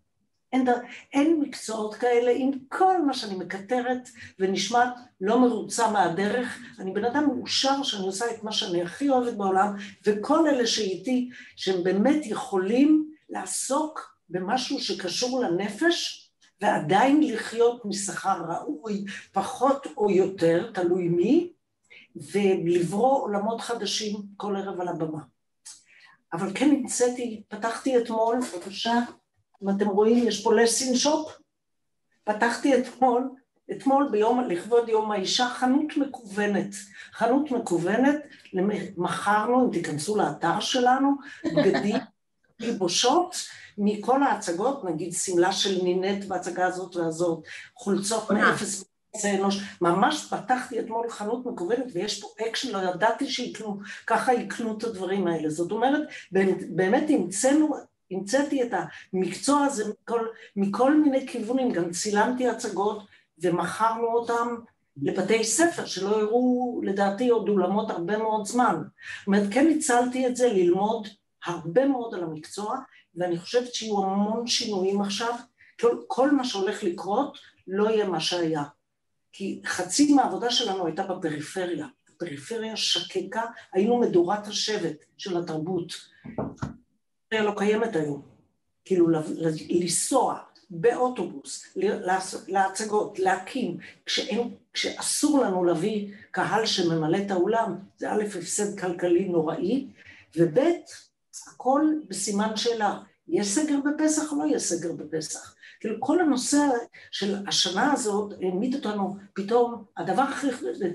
אין, אין מקצועות כאלה עם כל מה שאני מקטרת ונשמעת לא מרוצה מהדרך. אני בן אדם מאושר שאני עושה את מה שאני הכי אוהבת בעולם, וכל אלה שאיתי, שהם באמת יכולים לעסוק במשהו שקשור לנפש, ועדיין לחיות משכר ראוי, פחות או יותר, תלוי מי, ולברוא עולמות חדשים כל ערב על הבמה. אבל כן המצאתי, פתחתי אתמול, בבקשה, אם אתם רואים, יש פה לסין שופ, פתחתי אתמול, אתמול ביום, לכבוד יום האישה, חנות מקוונת. חנות מקוונת, מכרנו, אם תיכנסו לאתר שלנו, בגדים, גיבושות, מכל ההצגות, נגיד שמלה של נינט בהצגה הזאת והזאת, חולצות מאפס זה אנוש, ממש פתחתי אתמול חנות מקוונת ויש פה אקשן, לא ידעתי שיקנו, ככה יקנו את הדברים האלה. זאת אומרת, באמת המצאנו, המצאתי את המקצוע הזה מכל, מכל מיני כיוונים, גם צילמתי הצגות ומכרנו אותם לבתי ספר שלא הראו לדעתי עוד אולמות הרבה מאוד זמן. זאת אומרת, כן ניצלתי את זה ללמוד הרבה מאוד על המקצוע, ואני חושבת שיהיו המון שינויים עכשיו, כל, כל מה שהולך לקרות לא יהיה מה שהיה. כי חצי מהעבודה שלנו הייתה בפריפריה. הפריפריה שקקה, היינו מדורת השבט של התרבות. הפריפריה לא קיימת היום. כאילו לנסוע באוטובוס, להצגות, להקים, כשאין, כשאסור לנו להביא קהל שממלא את האולם, זה א', הפסד כלכלי נוראי, וב', הכל בסימן שאלה, יש סגר בפסח או לא יש סגר בפסח? כאילו כל הנושא של השנה הזאת העמיד אותנו פתאום, הדבר הכי,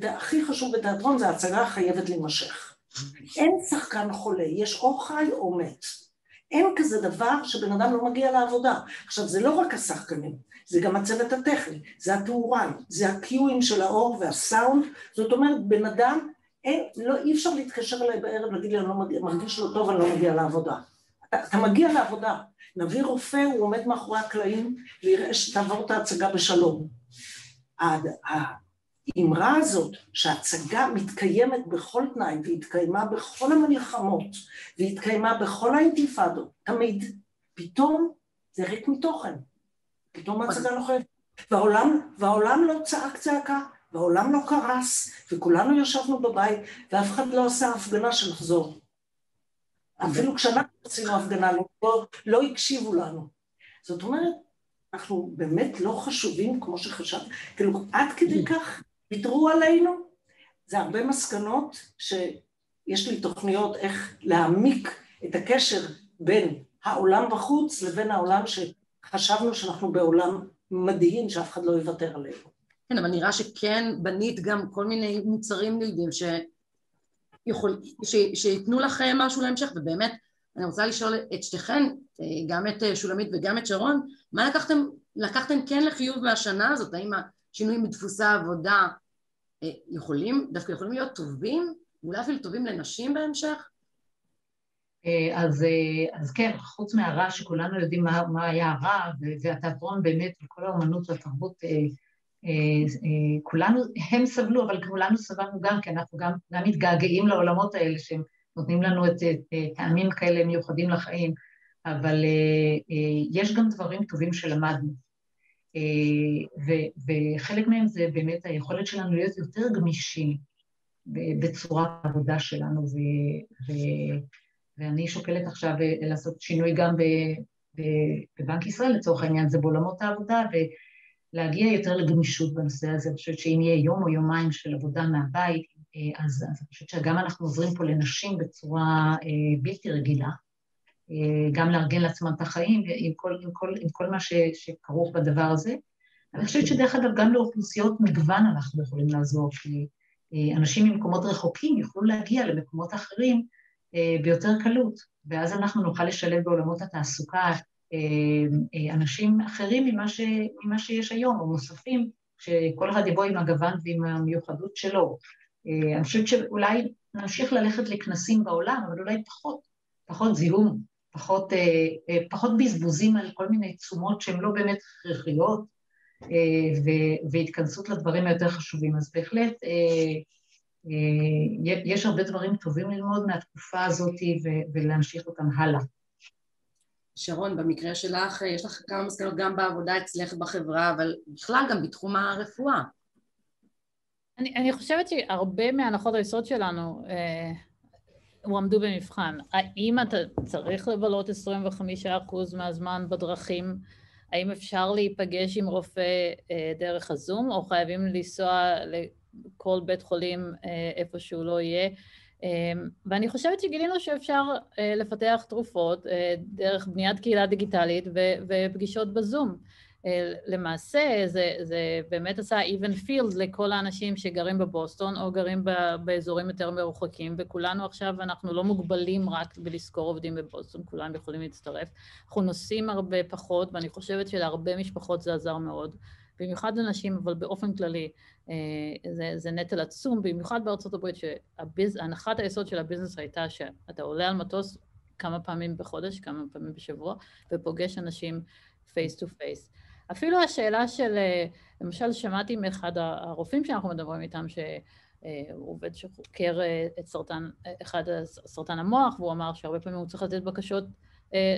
הכי חשוב בתיאטרון זה ההצגה החייבת להימשך. אין שחקן חולה, יש או חי או מת. אין כזה דבר שבן אדם לא מגיע לעבודה. עכשיו זה לא רק השחקנים, זה גם הצוות הטכני, זה התאורן, זה הקיואים של האור והסאונד, זאת אומרת בן אדם, אין, לא, אי אפשר להתקשר אליי בערב להגיד לי אני לא מרגיש לא טוב, אני לא מגיע לעבודה. אתה, מגיע לעבודה, נביא רופא, הוא עומד מאחורי הקלעים ויראה שתעבור את ההצגה בשלום. האמרה הזאת שההצגה מתקיימת בכל תנאי והתקיימה בכל המלחמות והתקיימה בכל האינתיפאדות, תמיד, פתאום זה ריק מתוכן. פתאום ההצגה לא חייבת. והעולם, והעולם לא צעק צעקה, והעולם לא קרס, וכולנו ישבנו בבית, ואף אחד לא עשה הפגנה שנחזור. אפילו כשאנחנו עשינו הפגנה, לא, לא הקשיבו לנו. זאת אומרת, אנחנו באמת לא חשובים כמו שחשבנו, כאילו עד כדי כך ויתרו עלינו. זה הרבה מסקנות שיש לי תוכניות איך להעמיק את הקשר בין העולם בחוץ לבין העולם שחשבנו שאנחנו בעולם מדהים שאף אחד לא יוותר עלינו. כן, אבל נראה שכן בנית גם כל מיני מוצרים נלווים שיכול, ש, שייתנו לך משהו להמשך, ובאמת אני רוצה לשאול את שתיכן, גם את שולמית וגם את שרון, מה לקחתם, לקחתם כן לחיוב מהשנה הזאת? האם השינויים בדפוסי העבודה יכולים, דווקא יכולים להיות טובים, אולי אפילו טובים לנשים בהמשך? אז, אז כן, חוץ מהרע שכולנו יודעים מה, מה היה הרע, והתיאטרון באמת וכל האומנות והתרבות אה, אה, כולנו, הם סבלו, אבל כולנו סבלנו גם, כי אנחנו גם, גם מתגעגעים לעולמות האלה שהם נותנים לנו את, את, טעמים כאלה מיוחדים לחיים, אבל uh, יש גם דברים טובים שלמדנו. Uh, ו, וחלק מהם זה באמת היכולת שלנו להיות יותר גמישים בצורת העבודה שלנו, ו, ו, ואני שוקלת עכשיו לעשות שינוי גם בבנק ישראל לצורך העניין, זה בעולמות העבודה, ו... להגיע יותר לגמישות בנושא הזה. אני חושבת שאם יהיה יום או יומיים של עבודה מהבית, אה, אז, אז אני חושבת שגם אנחנו עוזרים פה לנשים בצורה אה, בלתי רגילה, אה, גם לארגן לעצמם את החיים עם כל, עם כל, עם כל מה ש, שכרוך בדבר הזה. אני חושבת שדרך אגב, גם לאוכלוסיות מגוון אנחנו יכולים לעזור, כי אנשים ממקומות רחוקים יוכלו להגיע למקומות אחרים ביותר קלות, ואז אנחנו נוכל לשלב בעולמות התעסוקה אה, אה, אנשים אחרים ממה, ש, ממה שיש היום, או נוספים, שכל אחד יבוא עם הגוון ועם המיוחדות שלו. אה, אני חושבת שאולי נמשיך ללכת לכנסים בעולם, אבל אולי פחות, פחות זיהום, פחות, פחות בזבוזים על כל מיני תשומות שהן לא באמת הכרחיות, והתכנסות לדברים היותר חשובים. אז בהחלט יש הרבה דברים טובים ללמוד מהתקופה הזאת ולהמשיך אותם הלאה. שרון, במקרה שלך, יש לך כמה מסקנות גם בעבודה אצלך בחברה, אבל בכלל גם בתחום הרפואה. אני, אני חושבת שהרבה מהנחות היסוד שלנו אה, הועמדו במבחן. האם אתה צריך לבלות 25% מהזמן בדרכים? האם אפשר להיפגש עם רופא אה, דרך הזום, או חייבים לנסוע לכל בית חולים אה, איפה שהוא לא יהיה? אמ, ואני חושבת שגילינו שאפשר אה, לפתח תרופות אה, דרך בניית קהילה דיגיטלית ופגישות בזום. אה, למעשה זה, זה באמת עשה even field לכל האנשים שגרים בבוסטון או גרים באזורים יותר מרוחקים, וכולנו עכשיו, אנחנו לא מוגבלים רק בלשכור עובדים בבוסטון, כולם יכולים להצטרף. אנחנו נוסעים הרבה פחות, ואני חושבת שלהרבה משפחות זה עזר מאוד. במיוחד לנשים, אבל באופן כללי אה, זה, זה נטל עצום, במיוחד בארצות הברית, שהנחת היסוד של ה business הייתה שאתה עולה על מטוס כמה פעמים בחודש, כמה פעמים בשבוע, ופוגש אנשים face to face. אפילו השאלה של, אה, למשל שמעתי מאחד הרופאים שאנחנו מדברים איתם, שהוא אה, עובד שחוקר את סרטן, אחד סרטן המוח, והוא אמר שהרבה פעמים הוא צריך לתת בקשות אה,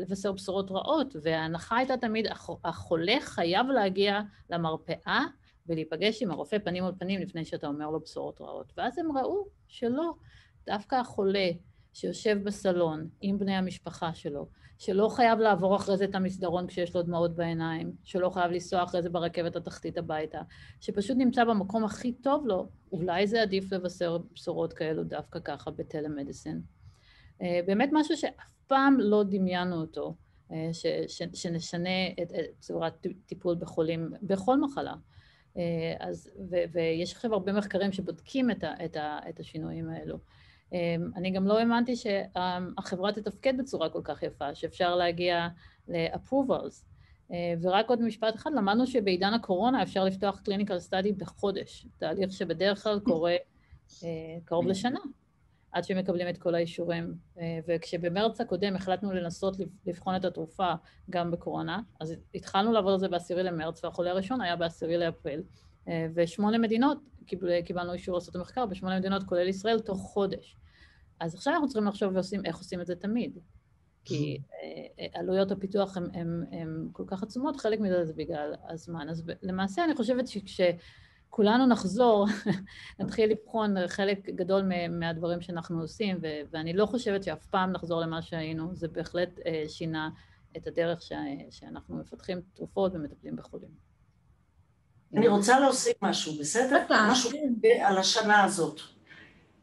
לבשר בשורות רעות, וההנחה הייתה תמיד, החולה חייב להגיע למרפאה ולהיפגש עם הרופא פנים על פנים לפני שאתה אומר לו בשורות רעות. ואז הם ראו שלא, דווקא החולה שיושב בסלון עם בני המשפחה שלו, שלא חייב לעבור אחרי זה את המסדרון כשיש לו דמעות בעיניים, שלא חייב לנסוע אחרי זה ברכבת התחתית הביתה, שפשוט נמצא במקום הכי טוב לו, אולי זה עדיף לבשר בשורות כאלו דווקא ככה בטלמדיסין. אה, באמת משהו שאף פעם לא דמיינו אותו, אה, ש, ש, שנשנה את, את צורת טיפול בחולים בכל מחלה. אה, אז, ו, ויש עכשיו הרבה מחקרים שבודקים את, ה, את, ה, את השינויים האלו. אני גם לא האמנתי שהחברה תתפקד בצורה כל כך יפה, שאפשר להגיע ל-approvals. ורק עוד משפט אחד, למדנו שבעידן הקורונה אפשר לפתוח clinical study בחודש, תהליך שבדרך כלל קורה קרוב לשנה. עד שמקבלים את כל האישורים. וכשבמרץ הקודם החלטנו לנסות לבחון את התרופה גם בקורונה, אז התחלנו לעבוד על זה בעשירי למרץ, והחולה הראשון היה בעשירי לאפריל. ושמונה מדינות, קיבלנו אישור לעשות את המחקר, בשמונה מדינות, כולל ישראל, תוך חודש. אז עכשיו אנחנו צריכים לחשוב ועושים, איך עושים את זה תמיד. כי אה, עלויות הפיתוח הן כל כך עצומות, חלק מזה זה בגלל הזמן. אז למעשה אני חושבת שכשכולנו נחזור, נתחיל לבחון חלק גדול מהדברים שאנחנו עושים, ואני לא חושבת שאף פעם נחזור למה שהיינו, זה בהחלט אה, שינה את הדרך שאנחנו מפתחים תרופות ומטפלים בחולים. אני רוצה להוסיף משהו, בסדר? משהו על השנה הזאת.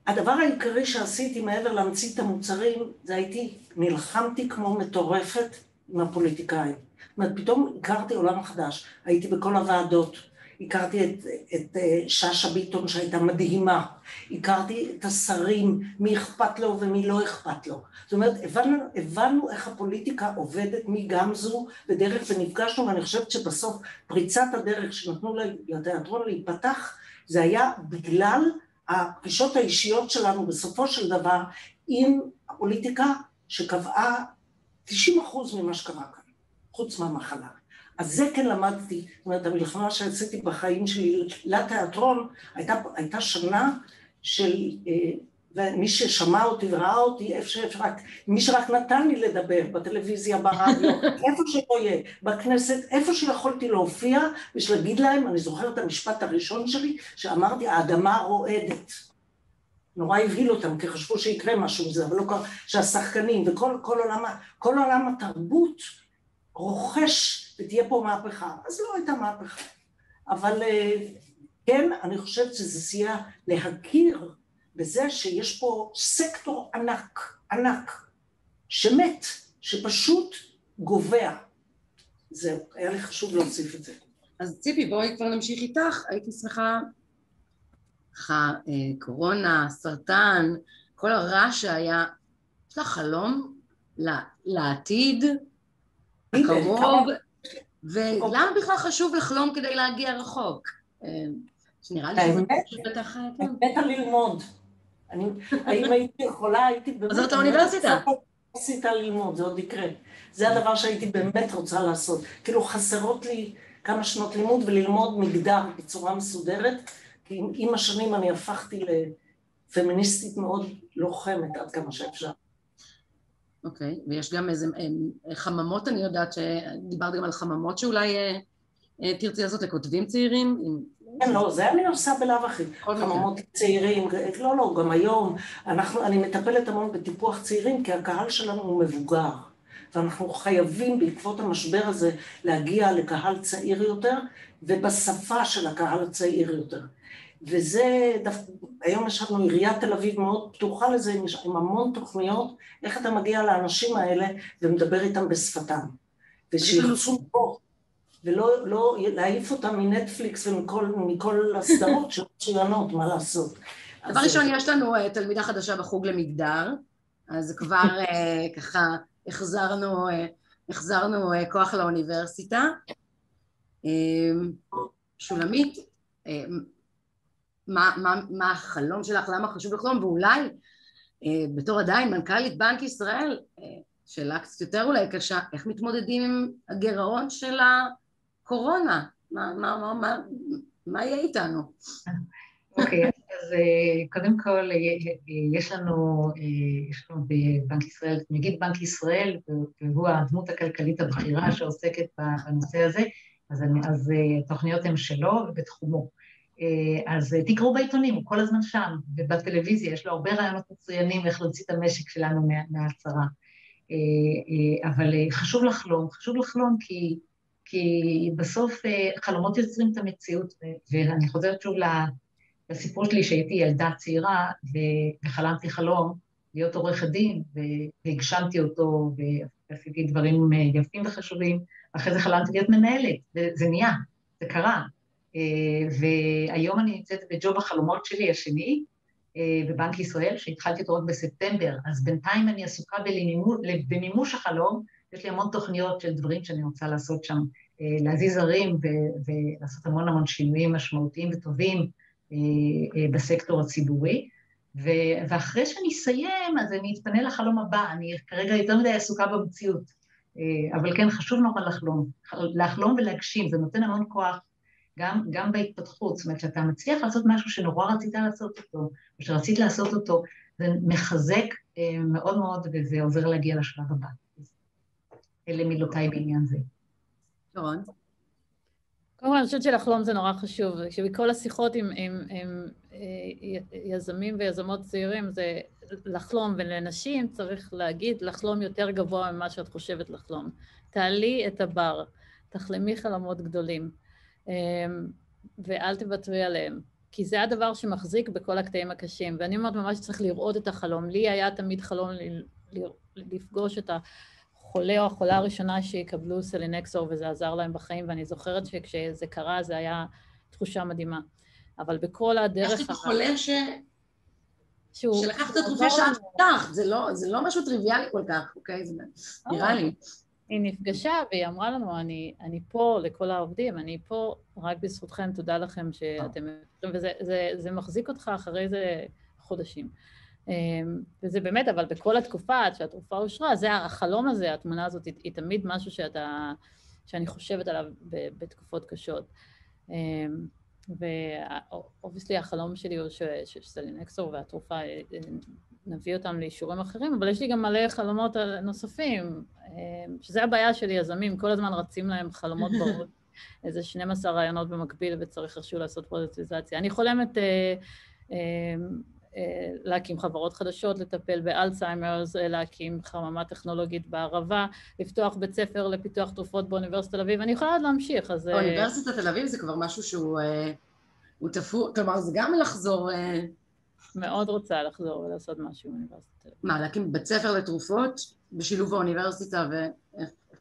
הדבר העיקרי שעשיתי מעבר להמציא את המוצרים, זה הייתי, נלחמתי כמו מטורפת עם הפוליטיקאים. זאת אומרת, פתאום הכרתי עולם חדש, הייתי בכל הוועדות, הכרתי את, את אה, שאשא ביטון שהייתה מדהימה, הכרתי את השרים, מי אכפת לו ומי לא אכפת לו. זאת אומרת, הבנו, הבנו איך הפוליטיקה עובדת מגמזו בדרך ונפגשנו, ואני חושבת שבסוף פריצת הדרך שנתנו לתיאטרון להיפתח, זה היה בגלל הפגישות האישיות שלנו בסופו של דבר עם הפוליטיקה שקבעה 90 אחוז ממה שקרה כאן, חוץ מהמחלה. אז זה כן למדתי, זאת אומרת, המלחמה שעשיתי בחיים שלי לתיאטרון הייתה, הייתה שנה של, אה, ומי ששמע אותי וראה אותי, איפה שאיפה רק, מי שרק נתן לי לדבר, בטלוויזיה, ברדיו, איפה שלא יהיה, בכנסת, איפה שיכולתי להופיע, בשביל להגיד להם, אני זוכרת את המשפט הראשון שלי, שאמרתי, האדמה רועדת. נורא הבהיל אותם, כי חשבו שיקרה משהו מזה, אבל לא קרה, שהשחקנים וכל כל עולם, כל עולם התרבות רוכש ותהיה פה מהפכה. אז לא הייתה מהפכה. אבל אה, כן, אני חושבת שזה סייע להכיר בזה שיש פה סקטור ענק, ענק, שמת, שפשוט גובע. זהו, היה לי חשוב להוסיף את זה. אז ציפי, בואי כבר נמשיך איתך. הייתי שמחה, ככה, אה, קורונה, סרטן, כל הרע שהיה, יש לך חלום לעתיד הקרוב, ולמה בכלל חשוב לחלום כדי להגיע רחוק? אה, שנראה לי שזה בטח... אני מתה ללמוד. האם הייתי יכולה, הייתי באמת... זאת האוניברסיטה. עשית ללמוד, זה עוד יקרה. זה הדבר שהייתי באמת רוצה לעשות. כאילו חסרות לי כמה שנות לימוד וללמוד מגדר בצורה מסודרת, כי עם השנים אני הפכתי לפמיניסטית מאוד לוחמת עד כמה שאפשר. אוקיי, okay. ויש גם איזה חממות, אני יודעת שדיברת גם על חממות שאולי אה, אה, תרצי לעשות לכותבים צעירים? כן, לא, זה אני עושה בלאו הכי. חממות צעירים, לא, לא, גם היום. אנחנו, אני מטפלת המון בטיפוח צעירים, כי הקהל שלנו הוא מבוגר. ואנחנו חייבים בעקבות המשבר הזה להגיע לקהל צעיר יותר, ובשפה של הקהל הצעיר יותר. וזה, דווקא, היום יש לנו עיריית תל אביב מאוד פתוחה לזה, עם, המון תוכניות, איך אתה מגיע לאנשים האלה ומדבר איתם בשפתם. ושירצו פה, ולא לא, להעיף אותם מנטפליקס ומכל הסדרות שמצוינות, מה לעשות. דבר ראשון, יש לנו uh, תלמידה חדשה בחוג למגדר, אז כבר uh, ככה החזרנו, uh, החזרנו כוח לאוניברסיטה. שולמית, מה, מה, מה החלום שלך, למה חשוב לחלום, ואולי אה, בתור עדיין מנכ"לית בנק ישראל, אה, שאלה קצת יותר אולי קשה, איך מתמודדים עם הגירעון של הקורונה? מה, מה, מה, מה, מה יהיה איתנו? אוקיי, okay, אז אה, קודם כל אה, אה, יש לנו, יש לנו בבנק ישראל, נגיד בנק ישראל, והוא הדמות הכלכלית הבכירה שעוסקת בנושא הזה, אז, אני, אז התוכניות הן שלו ובתחומו. אה, אז תקראו בעיתונים, הוא כל הזמן שם, ובטלוויזיה יש לו הרבה רעיונות מצוינים איך להוציא את המשק שלנו מההצהרה. אה, אה, אבל חשוב לחלום, חשוב לחלום כי, כי בסוף חלומות יוצרים את המציאות, ואני חוזרת שוב לסיפור שלי שהייתי ילדה צעירה וחלמתי חלום להיות עורכת דין, והגשמתי אותו ועשיתי דברים יפים וחשובים, אחרי זה חלמתי להיות מנהלת, וזה נהיה, זה קרה. אה, והיום אני נמצאת בג'וב החלומות שלי השני, אה, בבנק ישראל, שהתחלתי אותו רק בספטמבר, אז בינתיים אני עסוקה במימוש, החלום, יש לי המון תוכניות של דברים שאני רוצה לעשות שם, אה, להזיז ערים ולעשות המון המון שינויים משמעותיים וטובים בסקטור הציבורי. ו- ואחרי שאני אסיים, אז אני אתפנה לחלום הבא, אני כרגע יותר מדי עסוקה במציאות. אבל כן, חשוב נורא לחלום. לחלום ולהגשים, זה נותן המון כוח גם, גם בהתפתחות. זאת אומרת, שאתה מצליח לעשות משהו שנורא רצית לעשות אותו, או שרצית לעשות אותו, זה מחזק אה, מאוד מאוד, וזה עוזר להגיע לשלב הבא. אלה מילותיי בעניין זה. שרון? קודם כל אני חושבת שלחלום זה נורא חשוב, שבכל השיחות עם, עם, עם אה, יזמים ויזמות צעירים זה לחלום, ולנשים צריך להגיד לחלום יותר גבוה ממה שאת חושבת לחלום. תעלי את הבר, תחלמי חלומות גדולים, ואל תוותרי עליהם. כי זה הדבר שמחזיק בכל הקטעים הקשים. ואני אומרת ממש צריך לראות את החלום. לי היה תמיד חלום לפגוש את החולה או החולה הראשונה שיקבלו סלינקסור, וזה עזר להם בחיים, ואני זוכרת שכשזה קרה זה היה תחושה מדהימה. אבל בכל הדרך... יש לי את החולה ש... שהוא... שלקח את התרופה שאת פתחת, לא, זה לא משהו טריוויאלי כל כך, אוקיי? זה נראה לי. היא נפגשה והיא אמרה לנו, אני, אני פה לכל העובדים, אני פה רק בזכותכם, תודה לכם שאתם... וזה זה, זה מחזיק אותך אחרי זה חודשים. אמ, וזה באמת, אבל בכל התקופה עד שהתרופה אושרה, זה החלום הזה, התמונה הזאת, היא, היא תמיד משהו שאתה, שאני חושבת עליו בתקופות קשות. אמ, ו obviously החלום שלי הוא שסלינקסור והתרופה אה, נביא אותם לאישורים אחרים, אבל יש לי גם מלא חלומות נוספים, אה, שזה הבעיה של יזמים, כל הזמן רצים להם חלומות בראש, איזה 12 רעיונות במקביל וצריך איכשהו לעשות פרוטטיזציה. אני חולמת אה, להקים חברות חדשות, לטפל באלצהיימרס, להקים חממה טכנולוגית בערבה, לפתוח בית ספר לפיתוח תרופות באוניברסיטת תל אביב, אני יכולה עוד להמשיך, אז... אוניברסיטת תל אביב זה כבר משהו שהוא תפור, כלומר זה גם לחזור... מאוד רוצה לחזור ולעשות משהו באוניברסיטה. מה, להקים בית ספר לתרופות בשילוב האוניברסיטה ו...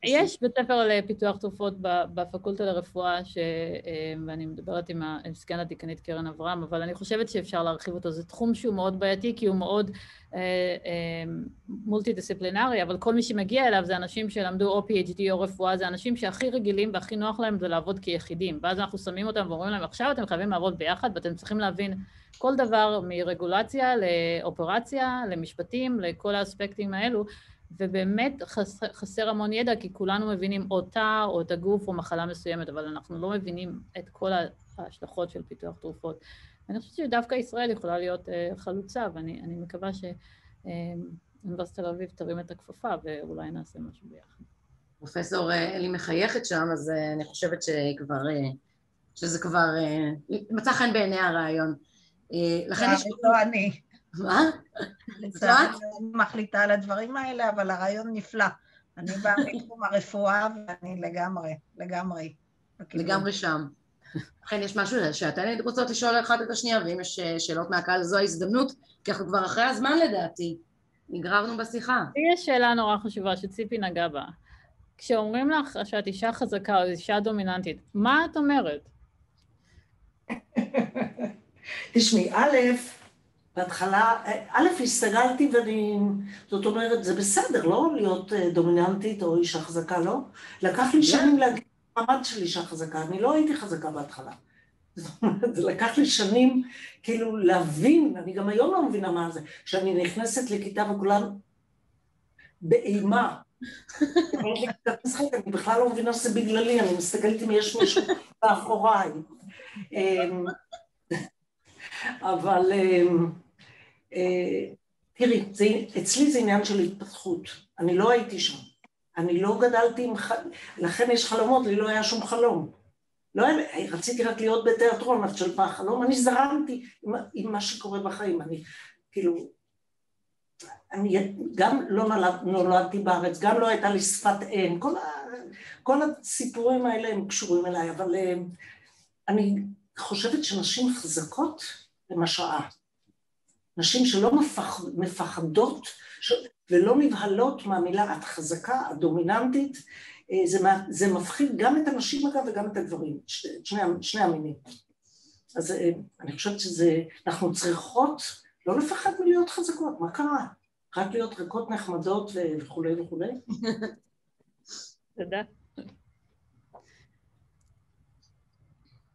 יש בית ספר לפיתוח תרופות בפקולטה לרפואה, ש... אה, ואני מדברת עם סגן הדיקנית קרן אברהם, אבל אני חושבת שאפשר להרחיב אותו. זה תחום שהוא מאוד בעייתי, כי הוא מאוד אה, אה, מולטי דיסציפלינרי, אבל כל מי שמגיע אליו זה אנשים שלמדו או PhD או רפואה, זה אנשים שהכי רגילים והכי נוח להם זה לעבוד כיחידים. ואז אנחנו שמים אותם ואומרים להם, עכשיו אתם חייבים לעבוד ביחד ואתם צריכים להבין כל דבר מרגולציה לאופרציה, למשפטים, לכל האספקטים האלו. ובאמת חסר, חסר המון ידע, כי כולנו מבינים או תא או את הגוף או מחלה מסוימת, אבל אנחנו לא מבינים את כל ההשלכות של פיתוח תרופות. אני חושבת שדווקא ישראל יכולה להיות uh, חלוצה, ואני מקווה שאוניברסיטת תל אביב תרים את הכפפה ואולי נעשה משהו ביחד. פרופסור אה, אלי מחייכת שם, אז אני חושבת שכבר, שזה כבר מצא חן בעיני הרעיון. לכן יש... לא אני. מה? לצערי אני מחליטה על הדברים האלה, אבל הרעיון נפלא. אני באה מתחום הרפואה ואני לגמרי, לגמרי. לגמרי שם. לכן יש משהו שאתן רוצות לשאול אחת את השנייה, ואם יש אה, שאלות מהקהל זו ההזדמנות, כי אנחנו כבר אחרי הזמן לדעתי. נגררנו בשיחה. לי יש שאלה נורא חשובה שציפי נגעה בה. כשאומרים לך שאת אישה חזקה או אישה דומיננטית, מה את אומרת? תשמעי, א', בהתחלה, א', הסתגלתי ואני, זאת אומרת, זה בסדר, לא להיות אה, דומיננטית או אישה חזקה, לא? לקח לי שנים להגיד מעמד של אישה חזקה, אני לא הייתי חזקה בהתחלה. זאת אומרת, זה לקח לי שנים כאילו להבין, אני גם היום לא מבינה מה זה, שאני נכנסת לכיתה וכולם באימה. אני בכלל לא מבינה שזה בגללי, אני מסתכלת אם יש מישהו מאחוריי. אמ, אבל אמ, אה, תראי, זה, אצלי זה עניין של התפתחות, אני לא הייתי שם, אני לא גדלתי עם חלום, לכן יש חלומות, לי לא היה שום חלום. לא היה, רציתי רק להיות בתיאטרון, אבל של מה החלום, אני זרמתי עם, עם מה שקורה בחיים, אני כאילו, אני גם לא נולד, נולדתי בארץ, גם לא הייתה לי שפת אם, כל, כל הסיפורים האלה הם קשורים אליי, אבל אה, אני חושבת שנשים חזקות הם השראה. נשים שלא מפח, מפחדות ש, ולא נבהלות מהמילה את חזקה, את דומיננטית, אה, זה, זה מפחיד גם את הנשים אגב וגם את הגברים, שני, שני המינים. אז אה, אני חושבת שזה, אנחנו צריכות לא לפחד מלהיות חזקות, מה קרה? רק להיות רכות נחמדות וכולי וכולי. תודה.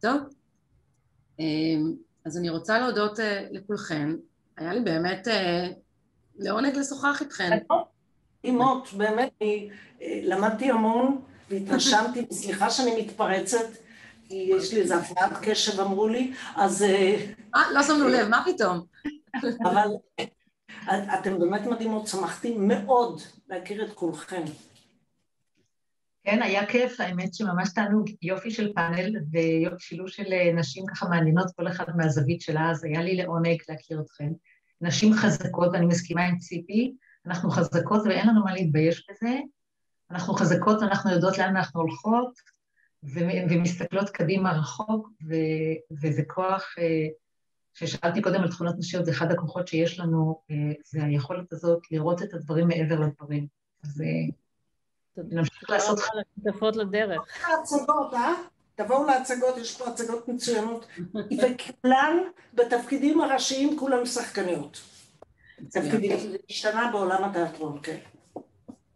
טוב, אה, אז אני רוצה להודות לכולכם. היה לי באמת אה, לעונג לשוחח איתכן. אימות, באמת, אני אה, למדתי המון והתרשמתי, סליחה שאני מתפרצת, כי יש לי איזה הפרעת קשב אמרו לי, אז... אה, אה, לא שמנו לב, מה פתאום? אבל אתם באמת מדהימות, שמחתי מאוד להכיר את כולכם. כן, היה כיף, האמת שממש תענוג, יופי של פאנל ושילוב של נשים ככה מעניינות, כל אחת מהזווית שלה, אז היה לי לעונג להכיר אתכן. נשים חזקות, ואני מסכימה עם ציפי, אנחנו חזקות ואין לנו מה להתבייש בזה, אנחנו חזקות ואנחנו יודעות לאן אנחנו הולכות, ו- ומסתכלות קדימה רחוק, ו- וזה כוח, אה, ששאלתי קודם על תכונות נשיות, זה אחד הכוחות שיש לנו, אה, זה היכולת הזאת לראות את הדברים מעבר לדברים. אז נמשיך לעשות... שותפות לדרך. להצגות, אה? תבואו להצגות, יש פה הצגות מצוינות. וכולן בתפקידים הראשיים כולם שחקניות. תפקידים, זה השתנה בעולם התיאטרון, כן. אני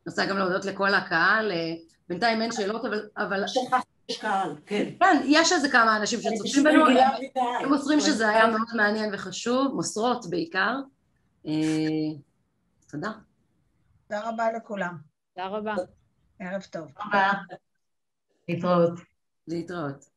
רוצה גם להודות לכל הקהל, בינתיים אין שאלות, אבל... יש קהל, כן. כן, יש איזה כמה אנשים שצופים בנו, הם מוסרים שזה היה מאוד מעניין וחשוב, מוסרות בעיקר. אה, תודה. תודה רבה לכולם. תודה רבה. ערב טוב. תודה. להתראות. להתראות.